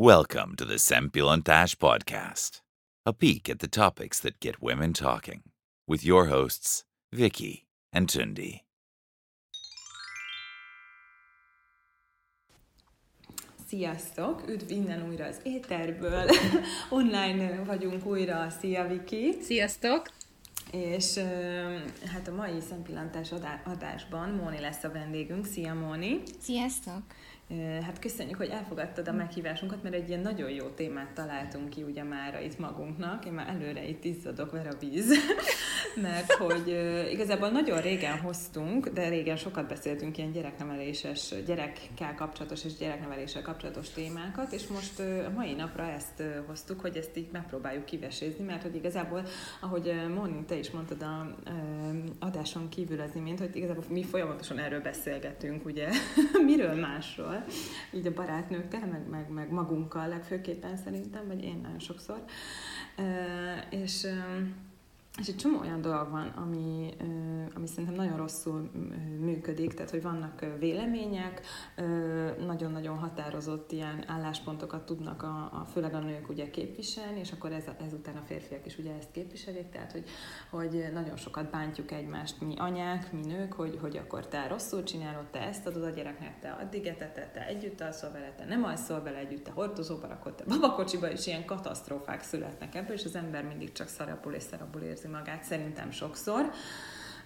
Welcome to the Sempilontash Podcast, a peek at the topics that get women talking, with your hosts, Vicky and Tundi. Sziasztok! Üdv innen újra az éterből. Online vagyunk újra. Szia, Viki! Sziasztok! És hát a mai szempillantás adásban Móni lesz a vendégünk. Szia, Móni! Sziasztok! Hát köszönjük, hogy elfogadtad a meghívásunkat, mert egy ilyen nagyon jó témát találtunk ki ugye már itt magunknak. Én már előre itt izzadok ver a víz, mert hogy igazából nagyon régen hoztunk, de régen sokat beszéltünk ilyen gyerekneveléses, gyerekkel kapcsolatos és gyerekneveléssel kapcsolatos témákat, és most a mai napra ezt hoztuk, hogy ezt így megpróbáljuk kivesézni, mert hogy igazából, ahogy Móni, te is mondtad a adáson kívül az imént, hogy igazából mi folyamatosan erről beszélgetünk, ugye, miről másról, így a barátnőkkel, meg, meg, meg magunkkal legfőképpen szerintem, vagy én nagyon sokszor. És és egy csomó olyan dolog van, ami, ami szerintem nagyon rosszul működik, tehát hogy vannak vélemények, nagyon-nagyon határozott ilyen álláspontokat tudnak a, a főleg a nők ugye képviselni, és akkor ez, ezután a férfiak is ugye ezt képviselik, tehát hogy, hogy nagyon sokat bántjuk egymást, mi anyák, mi nők, hogy, hogy akkor te rosszul csinálod, te ezt adod a gyereknek, te addig eteted, te együtt alszol vele, te nem alszol vele együtt, te hordozóba rakod, te babakocsiba, és ilyen katasztrófák születnek ebből, és az ember mindig csak szarabul és szarabul érzi magát, szerintem sokszor.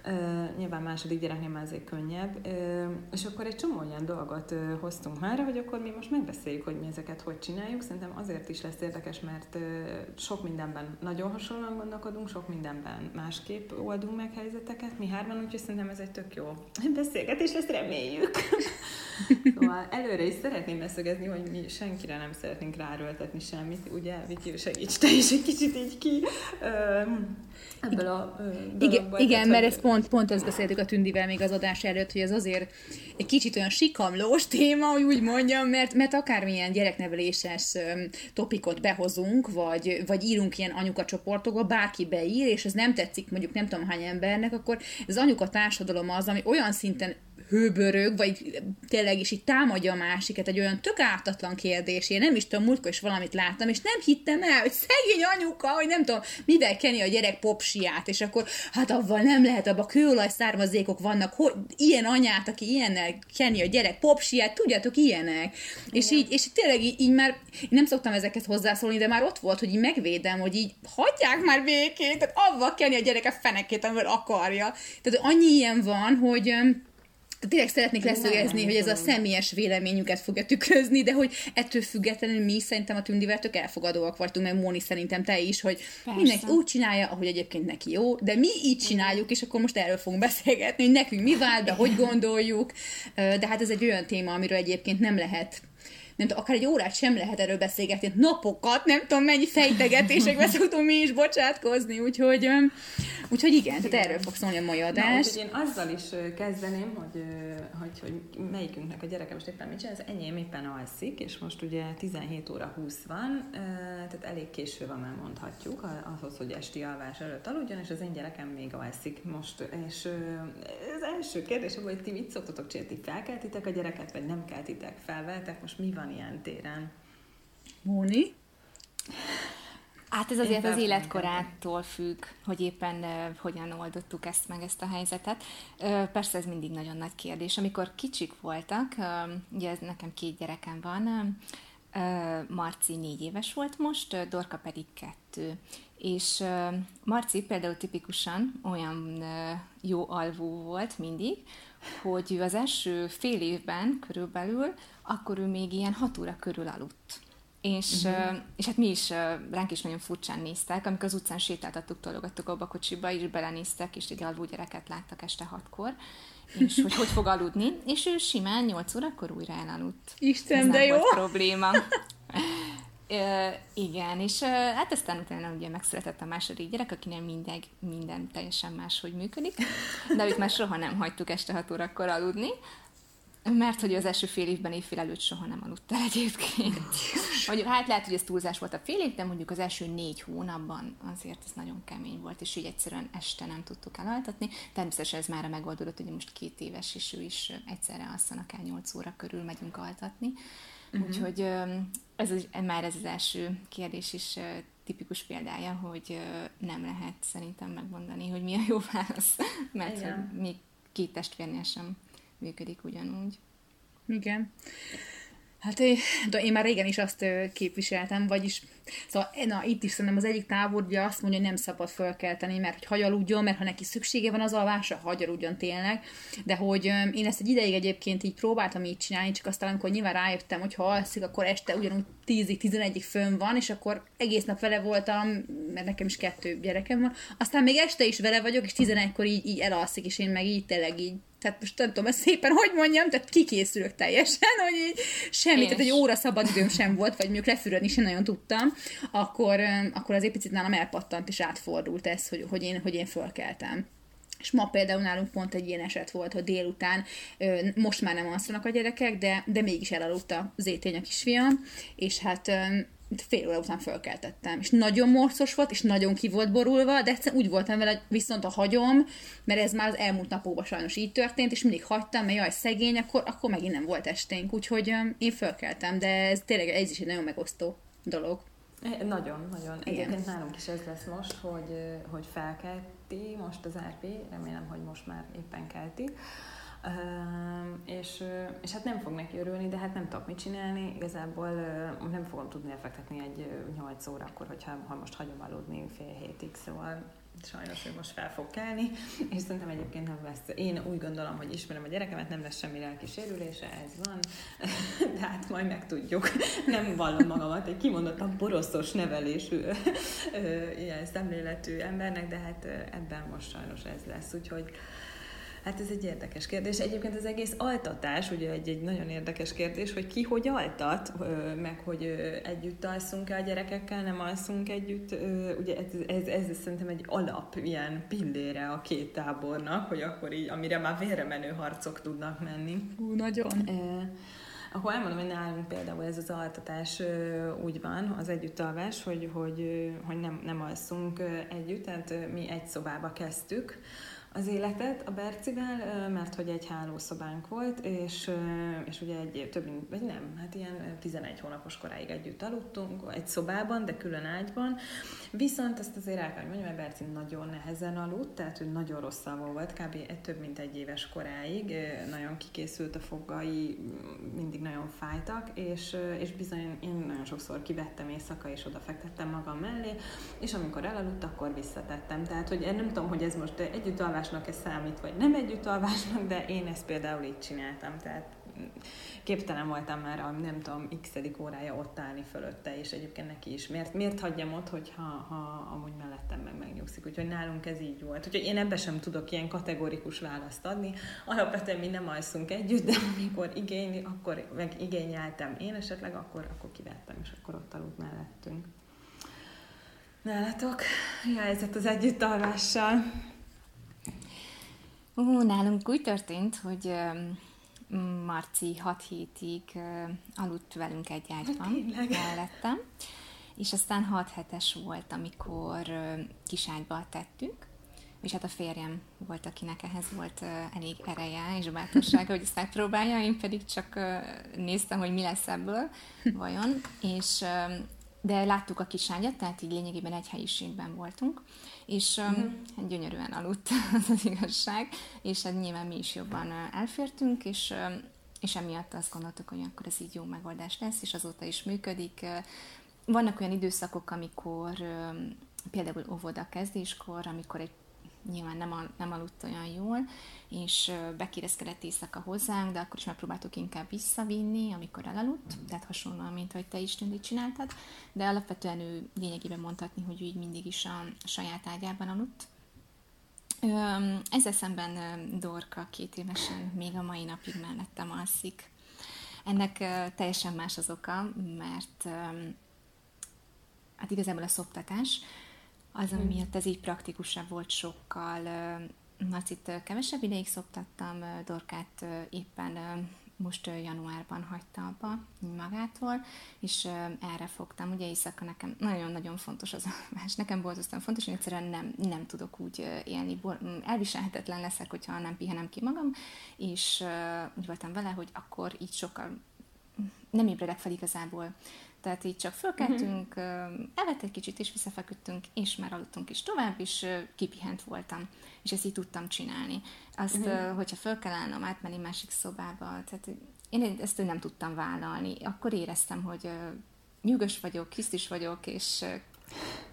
Uh, nyilván második gyereknél már azért könnyebb. Uh, és akkor egy csomó olyan dolgot uh, hoztunk már, hogy akkor mi most megbeszéljük, hogy mi ezeket hogy csináljuk. Szerintem azért is lesz érdekes, mert sok mindenben nagyon hasonlóan gondolkodunk, sok mindenben másképp oldunk meg helyzeteket. Mi hárman, úgyhogy szerintem ez egy tök jó beszélgetés lesz, reméljük. szóval előre is szeretném leszögezni, hogy mi senkire nem szeretnénk ráröltetni semmit. Ugye, Viki, segíts te is egy kicsit így ki. Ebből a Igen, igen mert ezt pont, pont ezt beszéltük a Tündivel még az adás előtt, hogy ez azért egy kicsit olyan sikamlós téma, hogy úgy mondjam, mert, mert akármilyen gyerekneveléses topikot behozunk, vagy, vagy írunk ilyen anyuka csoportokba, bárki beír, és ez nem tetszik mondjuk nem tudom hány embernek, akkor az anyuka társadalom az, ami olyan szinten hőbörög, vagy tényleg is így támadja a másikat, egy olyan tök ártatlan kérdés. Én nem is tudom, múltkor is valamit láttam, és nem hittem el, hogy szegény anyuka, hogy nem tudom, mivel keni a gyerek popsiát, és akkor hát avval nem lehet, abban kőolaj származékok vannak, hogy ilyen anyát, aki ilyennel keni a gyerek popsiát, tudjátok, ilyenek. És így, és tényleg így, így már, én nem szoktam ezeket hozzászólni, de már ott volt, hogy így megvédem, hogy így hagyják már békét, tehát avval keni a gyereke fenekét, amivel akarja. Tehát annyi ilyen van, hogy tényleg szeretnék leszögezni, hogy ez a személyes véleményüket fogja tükrözni, de hogy ettől függetlenül mi szerintem a Tündivel tök elfogadóak vagytunk, meg Móni szerintem te is, hogy Persze. mindenki úgy csinálja, ahogy egyébként neki jó, de mi így csináljuk, és akkor most erről fogunk beszélgetni, hogy nekünk mi vált, de hogy gondoljuk, de hát ez egy olyan téma, amiről egyébként nem lehet nem tudom, akár egy órát sem lehet erről beszélgetni, napokat, nem tudom mennyi fejtegetésekbe szoktunk mi is bocsátkozni, úgyhogy, úgyhogy igen, igen. tehát erről fog szólni a mai adás. Na, én azzal is kezdeném, hogy, hogy, hogy melyikünknek a gyereke most éppen mit csinál, az enyém éppen alszik, és most ugye 17 óra 20 van, tehát elég késő van, már mondhatjuk, ahhoz, hogy esti alvás előtt aludjon, és az én gyerekem még alszik most, és az első kérdés, hogy ti mit szoktatok csinálni, felkeltitek a gyereket, vagy nem keltitek fel, veltek, most mi van ilyen téren. Móni? Hát ez azért az életkorától függ, hogy éppen uh, hogyan oldottuk ezt meg, ezt a helyzetet. Uh, persze ez mindig nagyon nagy kérdés. Amikor kicsik voltak, uh, ugye ez nekem két gyerekem van, uh, Marci négy éves volt most, uh, Dorka pedig kettő. És uh, Marci például tipikusan olyan uh, jó alvó volt mindig, hogy ő az első fél évben körülbelül, akkor ő még ilyen hat óra körül aludt. És, uh-huh. és hát mi is ránk is nagyon furcsán néztek, amikor az utcán sétáltattuk, tologattuk a kocsiba, és belenéztek, és egy alvó gyereket láttak este hatkor, és hogy hogy fog aludni, és ő simán 8 órakor újra elaludt. Isten, Ez de jó! Volt probléma. Uh, igen, és uh, hát aztán utána ugye megszületett a második gyerek, akinél minden, minden teljesen máshogy működik, de őt már soha nem hagytuk este 6 órakor aludni, mert hogy az első fél évben évfél előtt soha nem aludt el egyébként. Vagy, hát lehet, hogy ez túlzás volt a fél év, de mondjuk az első négy hónapban azért ez nagyon kemény volt, és így egyszerűen este nem tudtuk elaltatni. Természetesen ez már megoldódott, hogy most két éves, és ő is egyszerre alszanak el nyolc óra körül megyünk altatni Uh-huh. Úgyhogy ez már ez az első kérdés is tipikus példája, hogy nem lehet szerintem megmondani, hogy mi a jó válasz, mert hogy mi két testvérnél sem működik ugyanúgy. Igen. Hát de én már régen is azt képviseltem, vagyis szóval na, itt is szerintem az egyik tábor ugye azt mondja, hogy nem szabad fölkelteni, mert hogy hagy aludjon, mert ha neki szüksége van az alvásra, hagy aludjon tényleg, de hogy én ezt egy ideig egyébként így próbáltam így csinálni, csak aztán amikor nyilván rájöttem, hogy ha alszik, akkor este ugyanúgy 10-11-ig fönn van, és akkor egész nap vele voltam, mert nekem is kettő gyerekem van, aztán még este is vele vagyok, és 11-kor így, így elalszik, és én meg így tényleg így tehát most nem tudom ezt szépen, hogy mondjam, tehát kikészülök teljesen, hogy így semmi, tehát egy óra szabadidőm sem volt, vagy mondjuk lefürödni sem nagyon tudtam, akkor, akkor azért picit nálam elpattant és átfordult ez, hogy, hogy, én, hogy én fölkeltem. És ma például nálunk pont egy ilyen eset volt, hogy délután most már nem alszanak a gyerekek, de, de mégis elaludt a zétény a kisfiam, és hát fél óra után fölkeltettem. És nagyon morcos volt, és nagyon ki volt borulva, de egyszerűen úgy voltam vele, viszont a hagyom, mert ez már az elmúlt napokban sajnos így történt, és mindig hagytam, mert jaj, szegény, akkor, akkor megint nem volt esténk. Úgyhogy um, én fölkeltem, de ez tényleg ez is egy nagyon megosztó dolog. Nagyon, nagyon. Igen. Egyébként nálunk is ez lesz most, hogy, hogy felkelti most az RP, remélem, hogy most már éppen kelti. És, és hát nem fog neki örülni, de hát nem tudok mit csinálni. Igazából nem fogom tudni elfektetni egy 8 órakor, hogyha ha most hagyom aludni fél hétig, szóval sajnos ő most fel fog kelni, és szerintem egyébként nem lesz. Én úgy gondolom, hogy ismerem a gyerekemet, nem lesz semmi lelki sérülése, ez van, de hát majd megtudjuk. Nem vallom magamat egy kimondottan boroszos nevelésű ilyen szemléletű embernek, de hát ebben most sajnos ez lesz, úgyhogy Hát ez egy érdekes kérdés. Egyébként az egész altatás, ugye egy, egy nagyon érdekes kérdés, hogy ki hogy altat, meg hogy együtt alszunk-e a gyerekekkel, nem alszunk együtt. Ugye ez, ez, ez szerintem egy alap ilyen pillére a két tábornak, hogy akkor így, amire már vére menő harcok tudnak menni. Hú, nagyon. E, akkor elmondom, hogy nálunk például ez az altatás úgy van, az együttalvás, hogy, hogy, hogy nem, nem alszunk együtt, tehát mi egy szobába kezdtük, az életet a Bercivel, mert hogy egy hálószobánk volt, és, és ugye egy több vagy nem, hát ilyen 11 hónapos koráig együtt aludtunk, egy szobában, de külön ágyban. Viszont ezt azért el kell mondjam, mert Berci nagyon nehezen aludt, tehát ő nagyon rosszul volt, kb. egy, több mint egy éves koráig, nagyon kikészült a fogai, mindig nagyon fájtak, és, és bizony én nagyon sokszor kivettem éjszaka, és oda fektettem magam mellé, és amikor elaludt, akkor visszatettem. Tehát, hogy nem tudom, hogy ez most együtt alvásnak-e számít, vagy nem együtt alvásnak, de én ezt például így csináltam, tehát képtelen voltam már a nem tudom, x órája ott állni fölötte, és egyébként neki is. Miért, miért hagyjam ott, hogyha ha amúgy mellettem meg megnyugszik? Úgyhogy nálunk ez így volt. Úgyhogy én ebbe sem tudok ilyen kategorikus választ adni. Alapvetően mi nem alszunk együtt, de amikor igényli, akkor meg igényeltem én esetleg, akkor, akkor kivettem, és akkor ott aludt mellettünk. Nálatok? Mi a helyzet az együttalvással? Ó, nálunk úgy történt, hogy Marci 6 hétig aludt velünk egy ágyban mellettem, és aztán 6 hetes volt, amikor kiságyba tettük, és hát a férjem volt, akinek ehhez volt elég ereje és bátorsága, hogy ezt megpróbálja, én pedig csak néztem, hogy mi lesz ebből vajon, és de láttuk a kiságyat, tehát így lényegében egy helyiségben voltunk, és uh-huh. gyönyörűen aludt az, az igazság, és hát nyilván mi is jobban elfértünk, és és emiatt azt gondoltuk, hogy akkor ez így jó megoldás lesz, és azóta is működik. Vannak olyan időszakok, amikor például óvoda kezdéskor, amikor egy nyilván nem, al, nem aludt olyan jól, és bekérezkedett éjszaka hozzánk, de akkor is megpróbáltuk inkább visszavinni, amikor elaludt, tehát hasonlóan, mint hogy te is Tündi csináltad, de alapvetően ő lényegében mondhatni, hogy ő így mindig is a saját ágyában aludt. Ezzel szemben Dorka két évesen még a mai napig mellettem alszik. Ennek teljesen más az oka, mert hát igazából a szoptatás, az, ami miatt ez így praktikusabb volt sokkal. Nacit kevesebb ideig szoptattam, Dorkát éppen most januárban hagyta abba magától, és erre fogtam. Ugye éjszaka nekem nagyon-nagyon fontos az más. Nekem borzasztóan fontos, hogy egyszerűen nem, nem tudok úgy élni. Elviselhetetlen leszek, hogyha nem pihenem ki magam, és úgy voltam vele, hogy akkor így sokkal nem ébredek fel igazából. Tehát így csak fölkeltünk, uh-huh. evett egy kicsit, és visszafeküdtünk, és már aludtunk is tovább, és kipihent voltam. És ezt így tudtam csinálni. Azt, uh-huh. hogyha föl kell állnom, átmenni másik szobába, tehát én ezt nem tudtam vállalni. Akkor éreztem, hogy nyugos vagyok, hisztis vagyok, és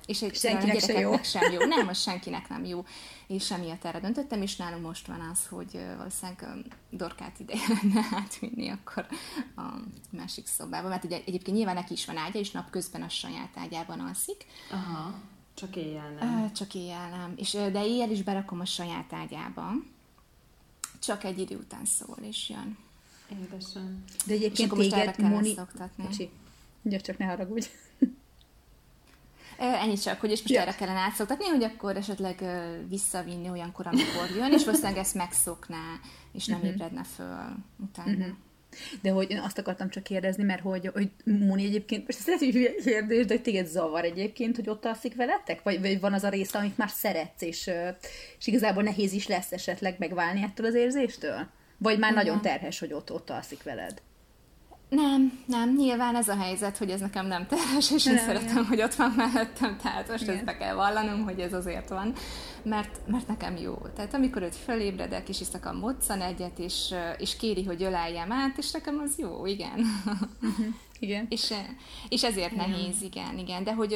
és egy senkinek sem jó. sem jó. Nem, az senkinek nem jó. És emiatt erre döntöttem, és nálunk most van az, hogy valószínűleg dorkát ide lenne átvinni akkor a másik szobába. Mert ugye egyébként nyilván neki is van ágya, és napközben a saját ágyában alszik. Aha. Csak éjjel nem. Csak éjjel nem. És, de éjjel is berakom a saját ágyába. Csak egy idő után szól, és jön. Édesem. De egyébként téged, Moni... Bocsi, csak ne haragudj. Ennyi csak, hogy és most ja. erre kellene átszoktatni, hogy akkor esetleg visszavinni olyankor, amikor jön, és valószínűleg ezt megszokná, és nem uh-huh. ébredne föl utána. Uh-huh. De hogy én azt akartam csak kérdezni, mert hogy, hogy Moni egyébként, most ez hogy kérdés, de téged zavar egyébként, hogy ott alszik veletek? Vagy, vagy van az a része, amit már szeretsz, és, és igazából nehéz is lesz esetleg megválni ettől az érzéstől? Vagy már Igen. nagyon terhes, hogy ott, ott alszik veled? Nem, nem, nyilván ez a helyzet, hogy ez nekem nem terhes, és nem, én szeretem, igen. hogy ott van mellettem, tehát most igen. ezt be kell vallanom, hogy ez azért van, mert, mert nekem jó. Tehát amikor őt fölébredek, és iszak a moccan egyet, és, és kéri, hogy öleljem át, és nekem az jó, igen. Uh-huh. Igen. és, és ezért igen. nehéz, igen, igen, de hogy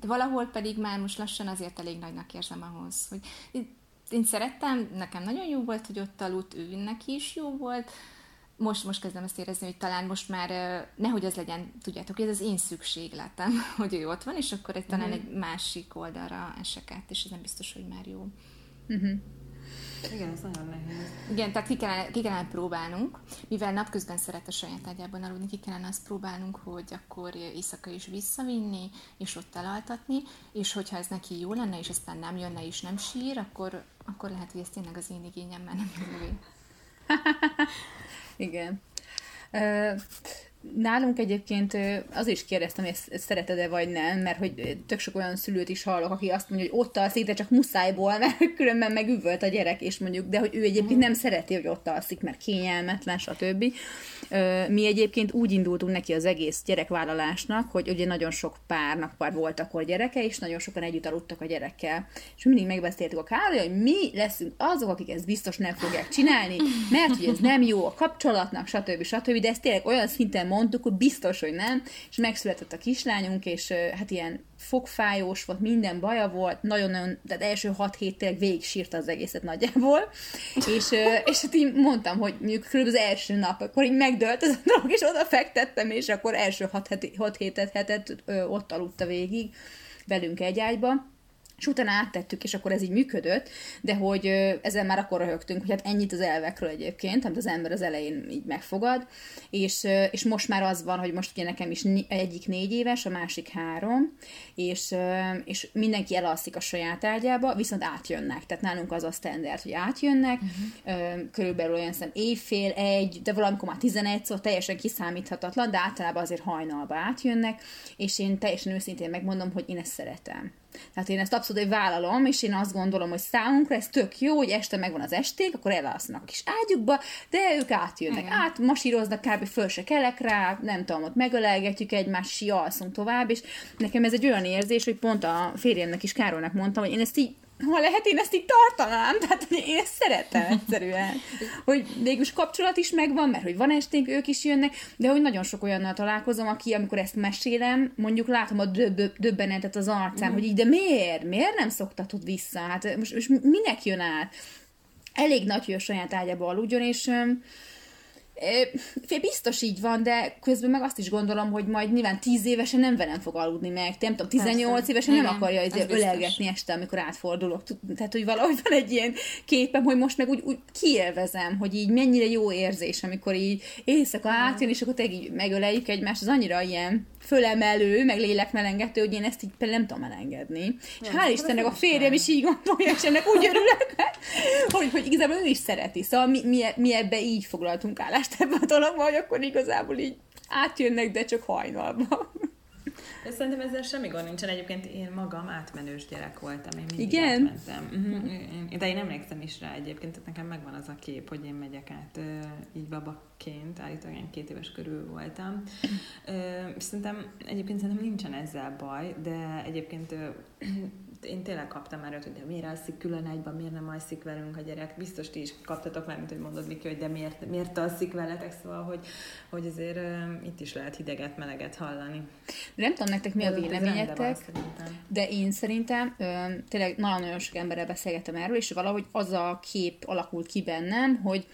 de valahol pedig már most lassan azért elég nagynak érzem ahhoz, hogy én szerettem, nekem nagyon jó volt, hogy ott aludt, ő neki is jó volt, most, most kezdem ezt érezni, hogy talán most már nehogy az legyen, tudjátok, hogy ez az én szükségletem, hogy ő ott van, és akkor egy, talán uh-huh. egy másik oldalra esek át, és ez nem biztos, hogy már jó. Uh-huh. Igen, ez nagyon nehéz. Igen, tehát ki kellene, ki kellene próbálnunk, mivel napközben szeret a saját ágyában aludni, ki kellene azt próbálnunk, hogy akkor éjszaka is visszavinni, és ott elaltatni, és hogyha ez neki jó lenne, és aztán nem jönne és nem sír, akkor, akkor lehet, hogy ez tényleg az én igényem, mert nem jövő. Igen. Nálunk egyébként az is kérdeztem, hogy ezt szereted-e vagy nem, mert hogy tök sok olyan szülőt is hallok, aki azt mondja, hogy ott alszik, de csak muszájból, mert különben megüvölt a gyerek, és mondjuk, de hogy ő egyébként nem szereti, hogy ott alszik, mert kényelmetlen, stb. Mi egyébként úgy indultunk neki az egész gyerekvállalásnak, hogy ugye nagyon sok párnak pár volt akkor gyereke, és nagyon sokan együtt aludtak a gyerekkel. És mindig megbeszéltük a Károly, hogy mi leszünk azok, akik ezt biztos nem fogják csinálni, mert hogy ez nem jó a kapcsolatnak, stb. stb. De ezt tényleg olyan szinten mondtuk, hogy biztos, hogy nem, és megszületett a kislányunk, és hát ilyen fogfájós volt, minden baja volt, nagyon-nagyon, tehát első hat hét tényleg végig sírta az egészet nagyjából, és, és hát így mondtam, hogy mondjuk kb. az első nap, akkor így megdőlt ez a dolog, és oda fektettem, és akkor első hat, heti, hat hétet, hetet ott aludta végig velünk egy ágyba, és utána áttettük, és akkor ez így működött, de hogy ezzel már akkor röhögtünk, hogy hát ennyit az elvekről egyébként, amit az ember az elején így megfogad, és, és most már az van, hogy most ugye nekem is egyik négy éves, a másik három, és, és mindenki elalszik a saját ágyába, viszont átjönnek, tehát nálunk az a standard, hogy átjönnek, uh-huh. körülbelül olyan szem évfél, egy, de valamikor már 11 szó, teljesen kiszámíthatatlan, de általában azért hajnalba átjönnek, és én teljesen őszintén megmondom, hogy én ezt szeretem. Tehát én ezt abszolút vállalom, és én azt gondolom, hogy számunkra ez tök jó, hogy este megvan az esték, akkor elalszanak a kis ágyukba, de ők átjönnek, Igen. át, masíroznak, kb. föl se kelek rá, nem tudom, ott megölelgetjük egymást, és alszunk tovább, és nekem ez egy olyan érzés, hogy pont a férjemnek is Károlynak mondtam, hogy én ezt így ha lehet, én ezt így tartanám, tehát hogy én ezt szeretem egyszerűen. hogy végülis kapcsolat is megvan, mert hogy van esték, ők is jönnek, de hogy nagyon sok olyannal találkozom, aki amikor ezt mesélem, mondjuk látom a döbb- döbbenetet az arcán, mm. hogy így, de miért? Miért nem szoktatod vissza? Hát most, most minek jön át? Elég nagy, hogy a saját ágyába aludjon, és Fél biztos így van, de közben meg azt is gondolom, hogy majd nyilván 10 évesen nem velem fog aludni meg, nem tudom, 18 Persze. évesen Igen, nem akarja izé ölelgetni este, amikor átfordulok. Tehát, hogy valahogy van egy ilyen képem, hogy most meg úgy, úgy kielvezem, hogy így mennyire jó érzés, amikor így éjszaka átjön, és akkor így megöleljük egymást, az annyira ilyen fölemelő, meg lélekmelengető, hogy én ezt így például nem tudom elengedni. Ja, és hál' Istennek a férjem is így gondolja, és ennek úgy örülök, hogy, hogy igazából ő is szereti. Szóval mi, mi, mi ebbe így foglaltunk állást ebbe a dologba, hogy akkor igazából így átjönnek, de csak hajnalban. Szerintem ezzel semmi gond nincsen. Egyébként én magam átmenős gyerek voltam. Én mindig Igen? átmentem. Uh-huh. De én emlékszem is rá egyébként, tehát nekem megvan az a kép, hogy én megyek át így babaként, állítólag én két éves körül voltam. Szerintem egyébként szerintem nincsen ezzel baj, de egyébként én tényleg kaptam már hogy de miért alszik külön egyben, miért nem alszik velünk a gyerek. Biztos ti is kaptatok már, mint hogy mondod, Viki, hogy de miért, miért alszik veletek, szóval, hogy, hogy azért uh, itt is lehet hideget, meleget hallani. De nem tudom nektek mi a véleményetek, de én szerintem ö, tényleg nagyon-nagyon sok emberrel beszélgetem erről, és valahogy az a kép alakult ki bennem, hogy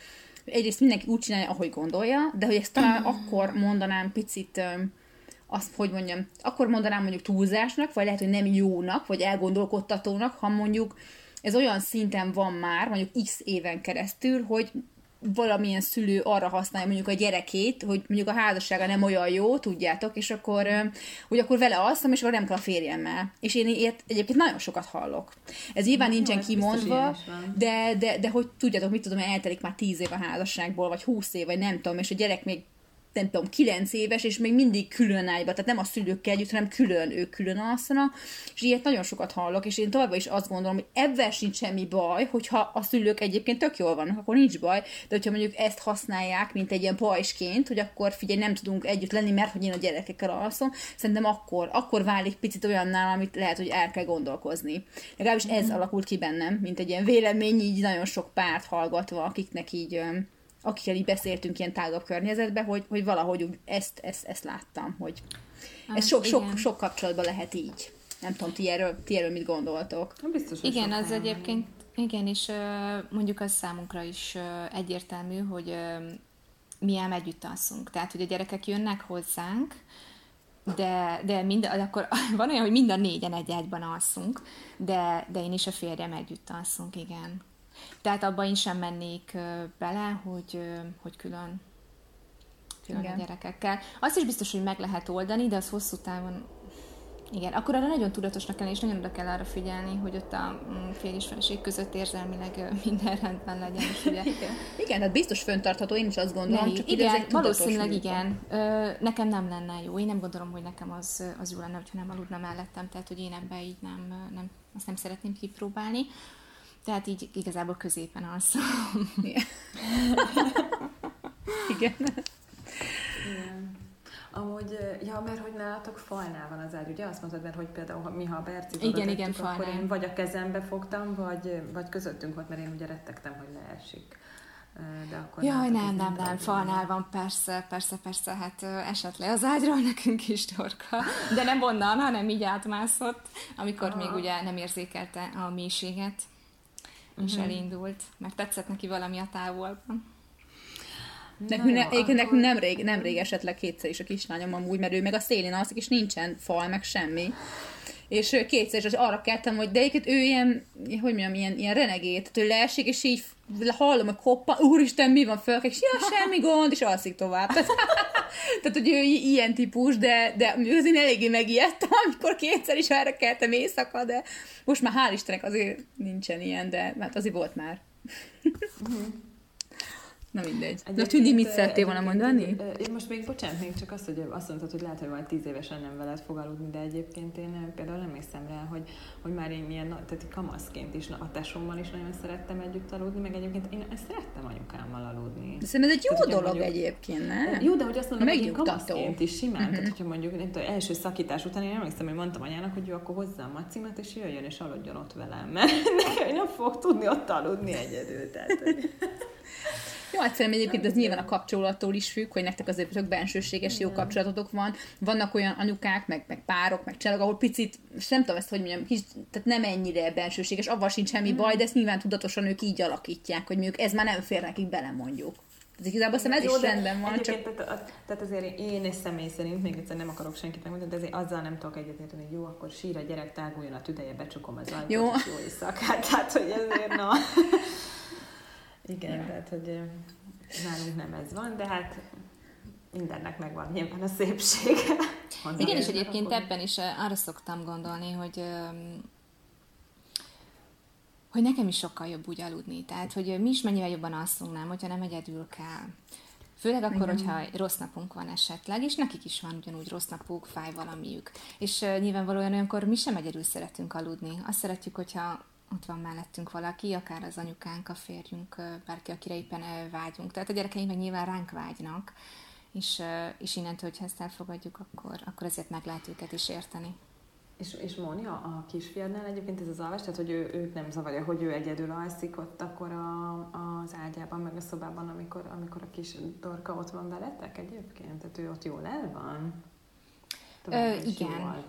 egyrészt mindenki úgy csinálja, ahogy gondolja, de hogy ezt talán akkor mondanám picit ö, azt, hogy mondjam, akkor mondanám mondjuk túlzásnak, vagy lehet, hogy nem jónak, vagy elgondolkodtatónak, ha mondjuk ez olyan szinten van már, mondjuk x éven keresztül, hogy valamilyen szülő arra használja mondjuk a gyerekét, hogy mondjuk a házassága nem olyan jó, tudjátok, és akkor, hogy akkor vele alszom, és akkor nem kell a férjemmel. És én ilyet egyébként nagyon sokat hallok. Ez nyilván nincsen kimondva, de, de, de hogy tudjátok, mit tudom, eltelik már tíz év a házasságból, vagy húsz év, vagy nem tudom, és a gyerek még nem tudom, kilenc éves, és még mindig külön ágyba, tehát nem a szülőkkel együtt, hanem külön, ők külön alszanak, és ilyet nagyon sokat hallok, és én továbbá is azt gondolom, hogy ebben sincs semmi baj, hogyha a szülők egyébként tök jól vannak, akkor nincs baj, de hogyha mondjuk ezt használják, mint egy ilyen pajsként, hogy akkor figyelj, nem tudunk együtt lenni, mert hogy én a gyerekekkel alszom, szerintem akkor, akkor válik picit olyannál, amit lehet, hogy el kell gondolkozni. Legalábbis ez mm. alakult ki bennem, mint egy ilyen vélemény, így nagyon sok párt hallgatva, akiknek így akikkel így beszéltünk ilyen tágabb környezetben, hogy, hogy valahogy úgy ezt, ezt, ezt láttam, hogy ez sok, sok, sok kapcsolatban lehet így. Nem tudom, ti erről, ti erről mit gondoltok? Biztos, igen, az egyébként, igen, és mondjuk az számunkra is egyértelmű, hogy mi ám együtt alszunk. Tehát, hogy a gyerekek jönnek hozzánk, de, de mind, akkor van olyan, hogy mind a négyen egy ágyban alszunk, de, de én is a férjem együtt alszunk, igen. Tehát abban én sem mennék bele, hogy, hogy külön, külön Igen. a gyerekekkel. Azt is biztos, hogy meg lehet oldani, de az hosszú távon igen, akkor arra nagyon tudatosnak kell, és nagyon oda kell arra figyelni, hogy ott a mm, férj és feleség között érzelmileg minden rendben legyen. És ugye... igen. igen, hát biztos föntartható, én is azt gondolom. Nehi. csak igen, valószínűleg igen. Ö, nekem nem lenne jó. Én nem gondolom, hogy nekem az, az jó lenne, hogyha nem aludna mellettem, tehát hogy én ebbe így nem, nem, azt nem szeretném kipróbálni. Tehát így igazából középen alszom. Igen. Igen. Igen. Amúgy, ja, mert hogy nálatok falnál van az ágy, ugye? Azt mondtad, mert hogy például ha, mi, ha a Berci igen, igen, akkor én vagy a kezembe fogtam, vagy, vagy közöttünk volt, mert én ugye rettegtem, hogy leesik. De akkor Jaj, nem, nem, nem, falnál van, persze, persze, persze, hát esett le az ágyról nekünk is torka, de nem onnan, hanem így átmászott, amikor Aha. még ugye nem érzékelte a mélységet és uh-huh. elindult, mert tetszett neki valami a távolban. Nekünk, ne, akkor... nekünk nem, rég, nem rég esett le kétszer is a kislányom amúgy, mert ő meg a szélén alszik, és nincsen fal, meg semmi. És kétszer is arra keltem, hogy de egyébként ő ilyen, hogy mondjam, ilyen, ilyen renegét, tehát ő leesik, és így hallom, hogy koppan, úristen, mi van föl, és ja, semmi gond, és alszik tovább. Tehát, tehát hogy ő ilyen típus, de, de azért eléggé megijedtem, amikor kétszer is erre keltem éjszaka, de most már hál' Istennek azért nincsen ilyen, de hát azért volt már. Mhm. Na mindegy. Na Tündi, mit szerettél volna mondani? Én most még, bocsánat, még csak azt, hogy azt mondtad, hogy lehet, hogy majd tíz évesen nem veled fog aludni, de egyébként én például emlékszem rá, hogy, hogy már én ilyen, tehát kamaszként is, a tesómmal is nagyon szerettem együtt aludni, meg egyébként én szerettem anyukámmal aludni. De szerintem ez egy jó tehát, dolog mondjuk, egyébként, nem? Jó, de hogy azt mondom, hogy én kamaszként is simán, uh-huh. tehát hogyha mondjuk nem tudom, első szakítás után én emlékszem, hogy mondtam anyának, hogy jó, akkor hozzá a macimat, és jöjjön és aludjon ott velem, mert nekem nem fog tudni ott aludni egyedül. Tehát, hogy... Jó, egyszerűen egyébként ez nyilván a kapcsolattól is függ, hogy nektek azért tök bensőséges jó kapcsolatotok van. Vannak olyan anyukák, meg, meg párok, meg családok, ahol picit, nem tudom ezt, hogy mondjam, kis, tehát nem ennyire bensőséges, avval sincs semmi baj, de ezt nyilván tudatosan ők így alakítják, hogy mondjuk ez már nem fér nekik bele, mondjuk. Ez igazából azt ez Jó, is rendben van. Csak... Tehát, tehát azért én és személy szerint, még egyszer nem akarok senkit megmondani, de azért azzal nem tudok egyetérteni, hogy jó, akkor sír a gyerek, táguljon a tüdeje, becsukom az ajtót, jó. jó éjszakát. Tehát, hogy ezért na. Igen, ja. tehát, hogy nálunk nem ez van, de hát mindennek megvan nyilván a szépsége. Igen, és egyébként akkor... ebben is arra szoktam gondolni, hogy hogy nekem is sokkal jobb úgy aludni. Tehát, hogy mi is mennyivel jobban alszunk, nem, hogyha nem egyedül kell Főleg akkor, Igen. hogyha rossz napunk van esetleg, és nekik is van ugyanúgy rossz napuk, fáj valamiük. És uh, nyilvánvalóan olyankor mi sem egyedül szeretünk aludni. Azt szeretjük, hogyha ott van mellettünk valaki, akár az anyukánk, a férjünk, bárki, akire éppen vágyunk. Tehát a gyerekeink meg nyilván ránk vágynak, és, és innentől, hogyha ezt elfogadjuk, akkor, akkor ezért meg lehet őket is érteni. És, és Móni, a, a kisfiadnál egyébként ez az alvás, tehát hogy ő, őt nem zavarja, hogy ő egyedül alszik ott akkor a, az ágyában, meg a szobában, amikor, amikor a kis dorka ott van veletek egyébként? Tehát ő ott jól el van? Ö, igen.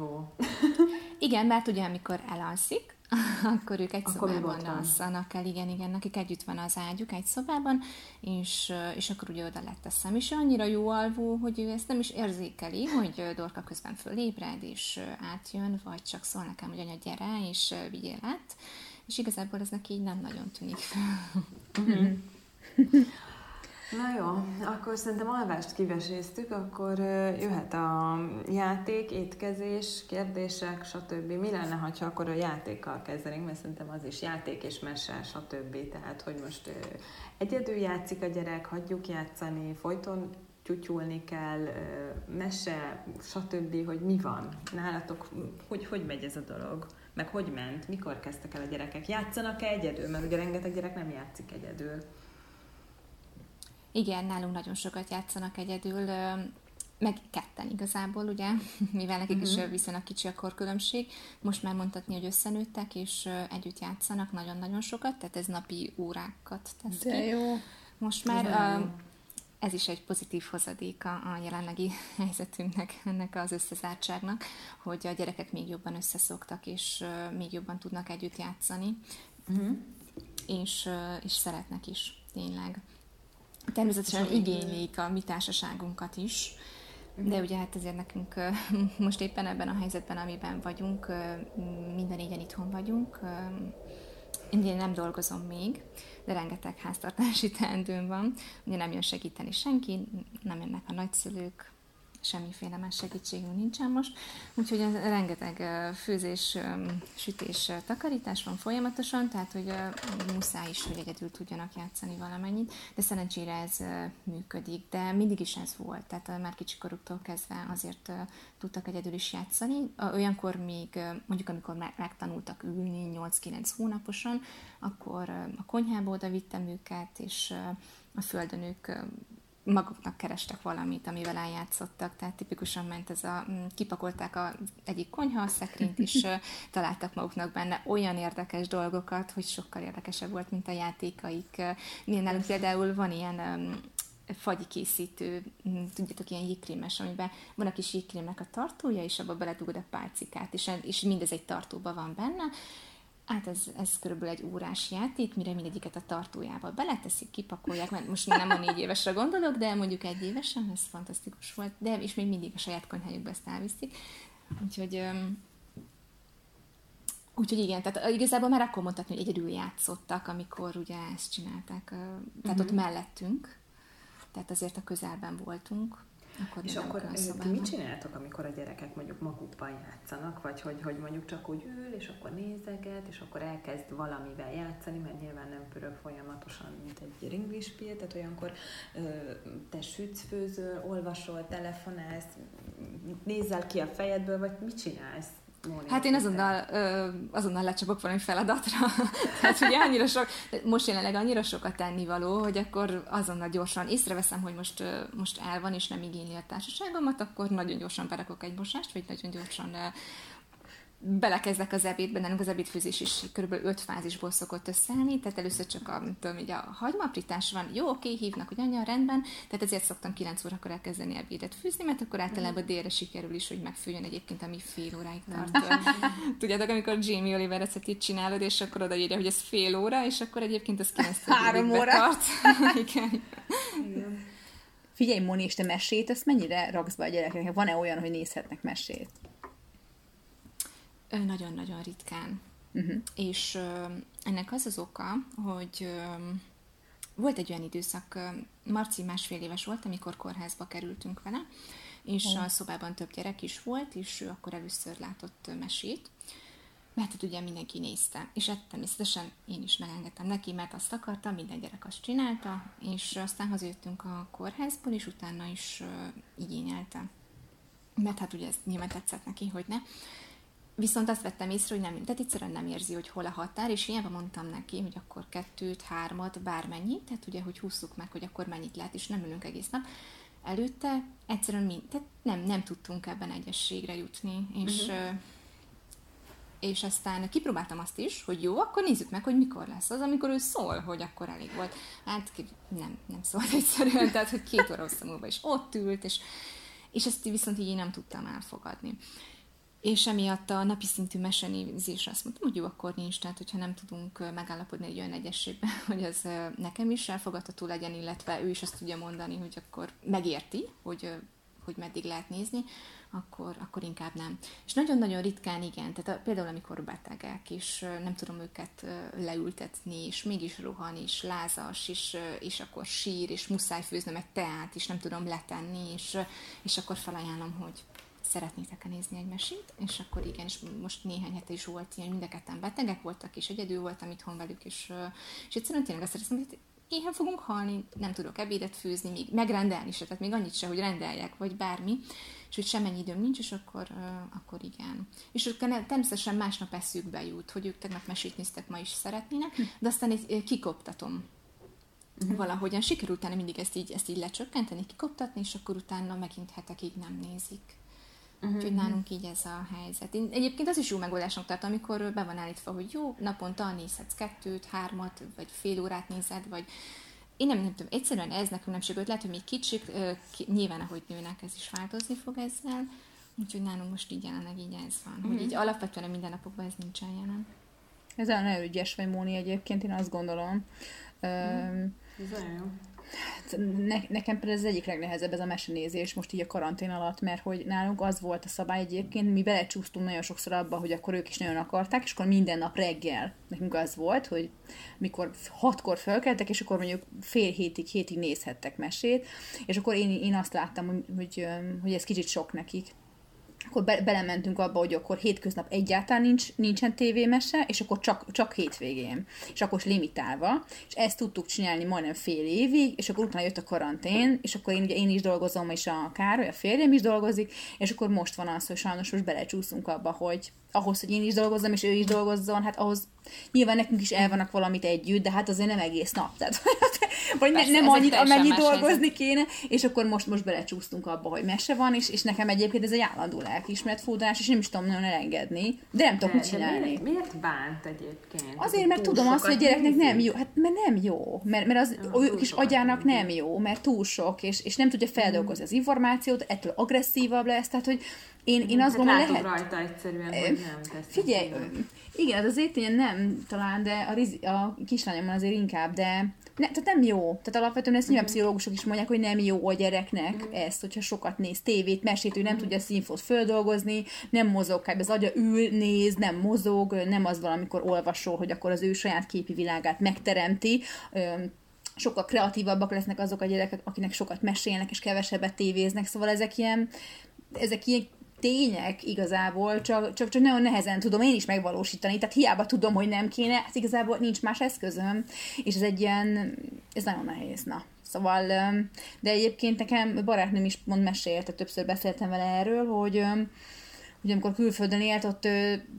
igen, mert ugye amikor elalszik, akkor ők egy akkor szobában alszanak el, igen, igen, nekik együtt van az ágyuk egy szobában, és, és akkor ugye oda leteszem. És annyira jó alvó, hogy ő ezt nem is érzékeli, hogy Dorka közben fölébred, és átjön, vagy csak szól nekem, hogy anya, gyere, és vigyél át. És igazából ez neki így nem nagyon tűnik fel. Na jó, akkor szerintem alvást kiveséztük, akkor jöhet a játék, étkezés, kérdések, stb. Mi lenne, ha akkor a játékkal kezdenénk, mert szerintem az is játék és mese, stb. Tehát, hogy most egyedül játszik a gyerek, hagyjuk játszani, folyton tyutyulni kell, mese, stb., hogy mi van nálatok, hogy, hogy megy ez a dolog, meg hogy ment, mikor kezdtek el a gyerekek, játszanak-e egyedül, mert ugye rengeteg gyerek nem játszik egyedül. Igen, nálunk nagyon sokat játszanak egyedül, meg ketten igazából, ugye, mivel nekik uh-huh. is mhm. viszonylag kicsi a korkülönbség. Most már mondhatni, hogy összenőttek, és együtt játszanak nagyon-nagyon sokat, tehát ez napi órákat tesz De ki. jó. Most már uh, ez is egy pozitív hozadéka a jelenlegi helyzetünknek, ennek az összezártságnak, hogy a gyerekek még jobban összeszoktak, és még jobban tudnak együtt játszani, uh-huh. és, és szeretnek is, tényleg. Természetesen igénylik a mi társaságunkat is, de ugye hát azért nekünk most éppen ebben a helyzetben, amiben vagyunk, minden négyen itthon vagyunk. Én nem dolgozom még, de rengeteg háztartási teendőm van. Ugye nem jön segíteni senki, nem jönnek a nagyszülők, semmiféle más segítségünk nincsen most, úgyhogy rengeteg főzés, sütés, takarítás van folyamatosan, tehát hogy muszáj is, hogy egyedül tudjanak játszani valamennyit, de szerencsére ez működik, de mindig is ez volt, tehát már kicsikoruktól kezdve azért tudtak egyedül is játszani. Olyankor még, mondjuk amikor megtanultak ülni 8-9 hónaposan, akkor a konyhába oda vittem őket, és a földön ők maguknak kerestek valamit, amivel eljátszottak, tehát tipikusan ment ez a, mm, kipakolták a egyik konyha a szekrényt, és találtak maguknak benne olyan érdekes dolgokat, hogy sokkal érdekesebb volt, mint a játékaik. Nálunk például van ilyen fagyi készítő, tudjátok, ilyen jégkrémes, amiben van a kis jégkrémnek a tartója, és abba beledugod a pálcikát, és, és mindez egy tartóba van benne, Hát ez, ez körülbelül egy órás játék, mire mindegyiket a tartójába beleteszik, kipakolják, mert most nem a négy évesre gondolok, de mondjuk egy évesen, ez fantasztikus volt, de és még mindig a saját konyhájukba ezt elviszik. Úgyhogy, úgyhogy igen, tehát igazából már akkor mondhatni, hogy egyedül játszottak, amikor ugye ezt csinálták, tehát uh-huh. ott mellettünk, tehát azért a közelben voltunk, akkor és akkor ti mit csináltok, amikor a gyerekek mondjuk magukban játszanak, vagy hogy, hogy mondjuk csak úgy ül, és akkor nézeget, és akkor elkezd valamivel játszani, mert nyilván nem pörög folyamatosan, mint egy ringlispil, tehát olyankor te sütsz, főzöl, olvasol, telefonálsz, nézel ki a fejedből, vagy mit csinálsz? Móni hát én azonnal, ö, azonnal lecsapok valami feladatra. Tehát ugye annyira sok, most jelenleg annyira sokat tennivaló, hogy akkor azonnal gyorsan észreveszem, hogy most, most el van és nem igényli a társaságomat, akkor nagyon gyorsan berakok egy mosást, vagy nagyon gyorsan belekezdek az ebédbe, nálunk az ebédfőzés is kb. öt fázisból szokott összeállni, tehát először csak a, tudom, így a hagymaprítás van, jó, oké, hívnak, hogy anya, rendben, tehát ezért szoktam 9 órakor elkezdeni ebédet főzni, mert akkor általában délre sikerül is, hogy megfőjön egyébként, ami fél óráig tart. Tudjátok, amikor Jamie Oliver receptit csinálod, és akkor odaírja, hogy ez fél óra, és akkor egyébként ez 9 Három óra. Tart. Igen. Figyelj, Moni, és te mesét, ezt mennyire raksz be a gyerekeknek? Van-e olyan, hogy nézhetnek mesét? Nagyon-nagyon ritkán. Uh-huh. És ennek az az oka, hogy volt egy olyan időszak, Marci másfél éves volt, amikor kórházba kerültünk vele, és uh-huh. a szobában több gyerek is volt, és ő akkor először látott mesét. mert hát ugye mindenki nézte. És hát természetesen én is megengedtem neki, mert azt akartam, minden gyerek azt csinálta, és aztán hazajöttünk a kórházból, és utána is igényelte. Mert hát ugye ez nyilván tetszett neki, hogy ne. Viszont azt vettem észre, hogy nem, tehát egyszerűen nem érzi, hogy hol a határ, és hiába mondtam neki, hogy akkor kettőt, hármat, bármennyit, tehát ugye, hogy húzzuk meg, hogy akkor mennyit lehet, és nem ülünk egész nap. Előtte egyszerűen mind, tehát nem, nem tudtunk ebben egyességre jutni, és uh-huh és aztán kipróbáltam azt is, hogy jó, akkor nézzük meg, hogy mikor lesz az, amikor ő szól, hogy akkor elég volt. Hát nem, nem szólt egyszerűen, tehát hogy két óra múlva is ott ült, és, és ezt viszont így én nem tudtam elfogadni. És emiatt a napi szintű mesenézésre azt mondtam, hogy jó, akkor nincs, tehát hogyha nem tudunk megállapodni egy olyan egyességben, hogy az nekem is elfogadható legyen, illetve ő is azt tudja mondani, hogy akkor megérti, hogy, hogy meddig lehet nézni, akkor, akkor inkább nem. És nagyon-nagyon ritkán igen, tehát a, például amikor betegek, és nem tudom őket leültetni, és mégis rohan, és lázas, és, és akkor sír, és muszáj főznöm egy teát, és nem tudom letenni, és, és akkor felajánlom, hogy szeretnétek-e nézni egy mesét, és akkor igen, és most néhány hete is volt ilyen, mind a ketten betegek voltak, és egyedül voltam itthon velük, és, és egyszerűen tényleg azt hiszem, hogy éhen fogunk halni, nem tudok ebédet főzni, még megrendelni se, tehát még annyit se, hogy rendeljek, vagy bármi, és hogy semennyi időm nincs, és akkor, akkor igen. És akkor természetesen másnap eszükbe jut, hogy ők tegnap mesét néztek, ma is szeretnének, de aztán egy kikoptatom uh-huh. valahogyan. Sikerült utána mindig ezt így, ezt így lecsökkenteni, kikoptatni, és akkor utána megint hetekig nem nézik. Uh-huh. Úgyhogy nálunk így ez a helyzet. Én egyébként az is jó megoldásnak tartom, amikor be van állítva, hogy jó, naponta nézhetsz kettőt, hármat, vagy fél órát nézed, vagy én nem, nem tudom, egyszerűen ez nekünk nem sikerült, lehet, hogy még kicsik, nyilván ahogy nőnek, ez is változni fog ezzel, úgyhogy nálunk most így jelenleg így ez van, mm-hmm. hogy mhm. így alapvetően a mindennapokban ez nincsen jelen. Ez nagyon ügyes vagy, Móni, egyébként, én azt gondolom. Mm. Ez olyan jó. Hát ne, nekem például ez egyik legnehezebb ez a mesenézés most így a karantén alatt, mert hogy nálunk az volt a szabály egyébként, mi belecsúsztunk nagyon sokszor abba, hogy akkor ők is nagyon akarták, és akkor minden nap reggel nekünk az volt, hogy mikor hatkor fölkeltek, és akkor mondjuk fél hétig, hétig nézhettek mesét, és akkor én, én azt láttam, hogy, hogy, hogy ez kicsit sok nekik akkor be, belementünk abba, hogy akkor hétköznap egyáltalán nincs, nincsen tévémese, és akkor csak, csak hétvégén. És akkor is limitálva. És ezt tudtuk csinálni majdnem fél évig, és akkor utána jött a karantén, és akkor én, ugye én is dolgozom, és a Károly, a férjem is dolgozik, és akkor most van az, hogy sajnos most belecsúszunk abba, hogy ahhoz, hogy én is dolgozzam, és ő is dolgozzon, hát ahhoz nyilván nekünk is elvannak valamit együtt, de hát azért nem egész nap. Tehát, vagy Persze, nem annyit, amennyit dolgozni kéne, és akkor most, most belecsúsztunk abba, hogy mese van, és, és nekem egyébként ez egy állandó lelkiismeretfúdás, és nem is tudom nagyon elengedni, de nem tudok mit csinálni. Miért, miért bánt egyébként? Azért, mert tudom azt, hogy a gyereknek nem jó. Hát mert nem jó, mert, mert az ja, ők is agyának nem jó, mert túl sok, és, és nem tudja feldolgozni az információt, ettől agresszívabb lesz, tehát hogy én, én azt hát gondolom, lehet... rajta egyszerűen, hogy nem tesz. Figyelj, igen, hát az étényen nem talán, de a, riz, a kislányomban azért inkább, de ne, tehát nem jó. Tehát alapvetően ezt nyilván mm. pszichológusok is mondják, hogy nem jó a gyereknek mm. ezt, hogyha sokat néz tévét, mesét, ő nem mm. tudja a színfót földolgozni, nem mozog, kb. az agya ül, néz, nem mozog, nem az valamikor olvasol, hogy akkor az ő saját képi világát megteremti, sokkal kreatívabbak lesznek azok a gyerekek, akinek sokat mesélnek és kevesebbet tévéznek, szóval ezek ilyen, ezek ilyen tények igazából, csak, csak, csak nagyon nehezen tudom én is megvalósítani, tehát hiába tudom, hogy nem kéne, hát igazából nincs más eszközöm, és ez egy ilyen, ez nagyon nehéz, na. Szóval, de egyébként nekem barátnőm is mond mesélte, többször beszéltem vele erről, hogy ugye amikor külföldön élt, ott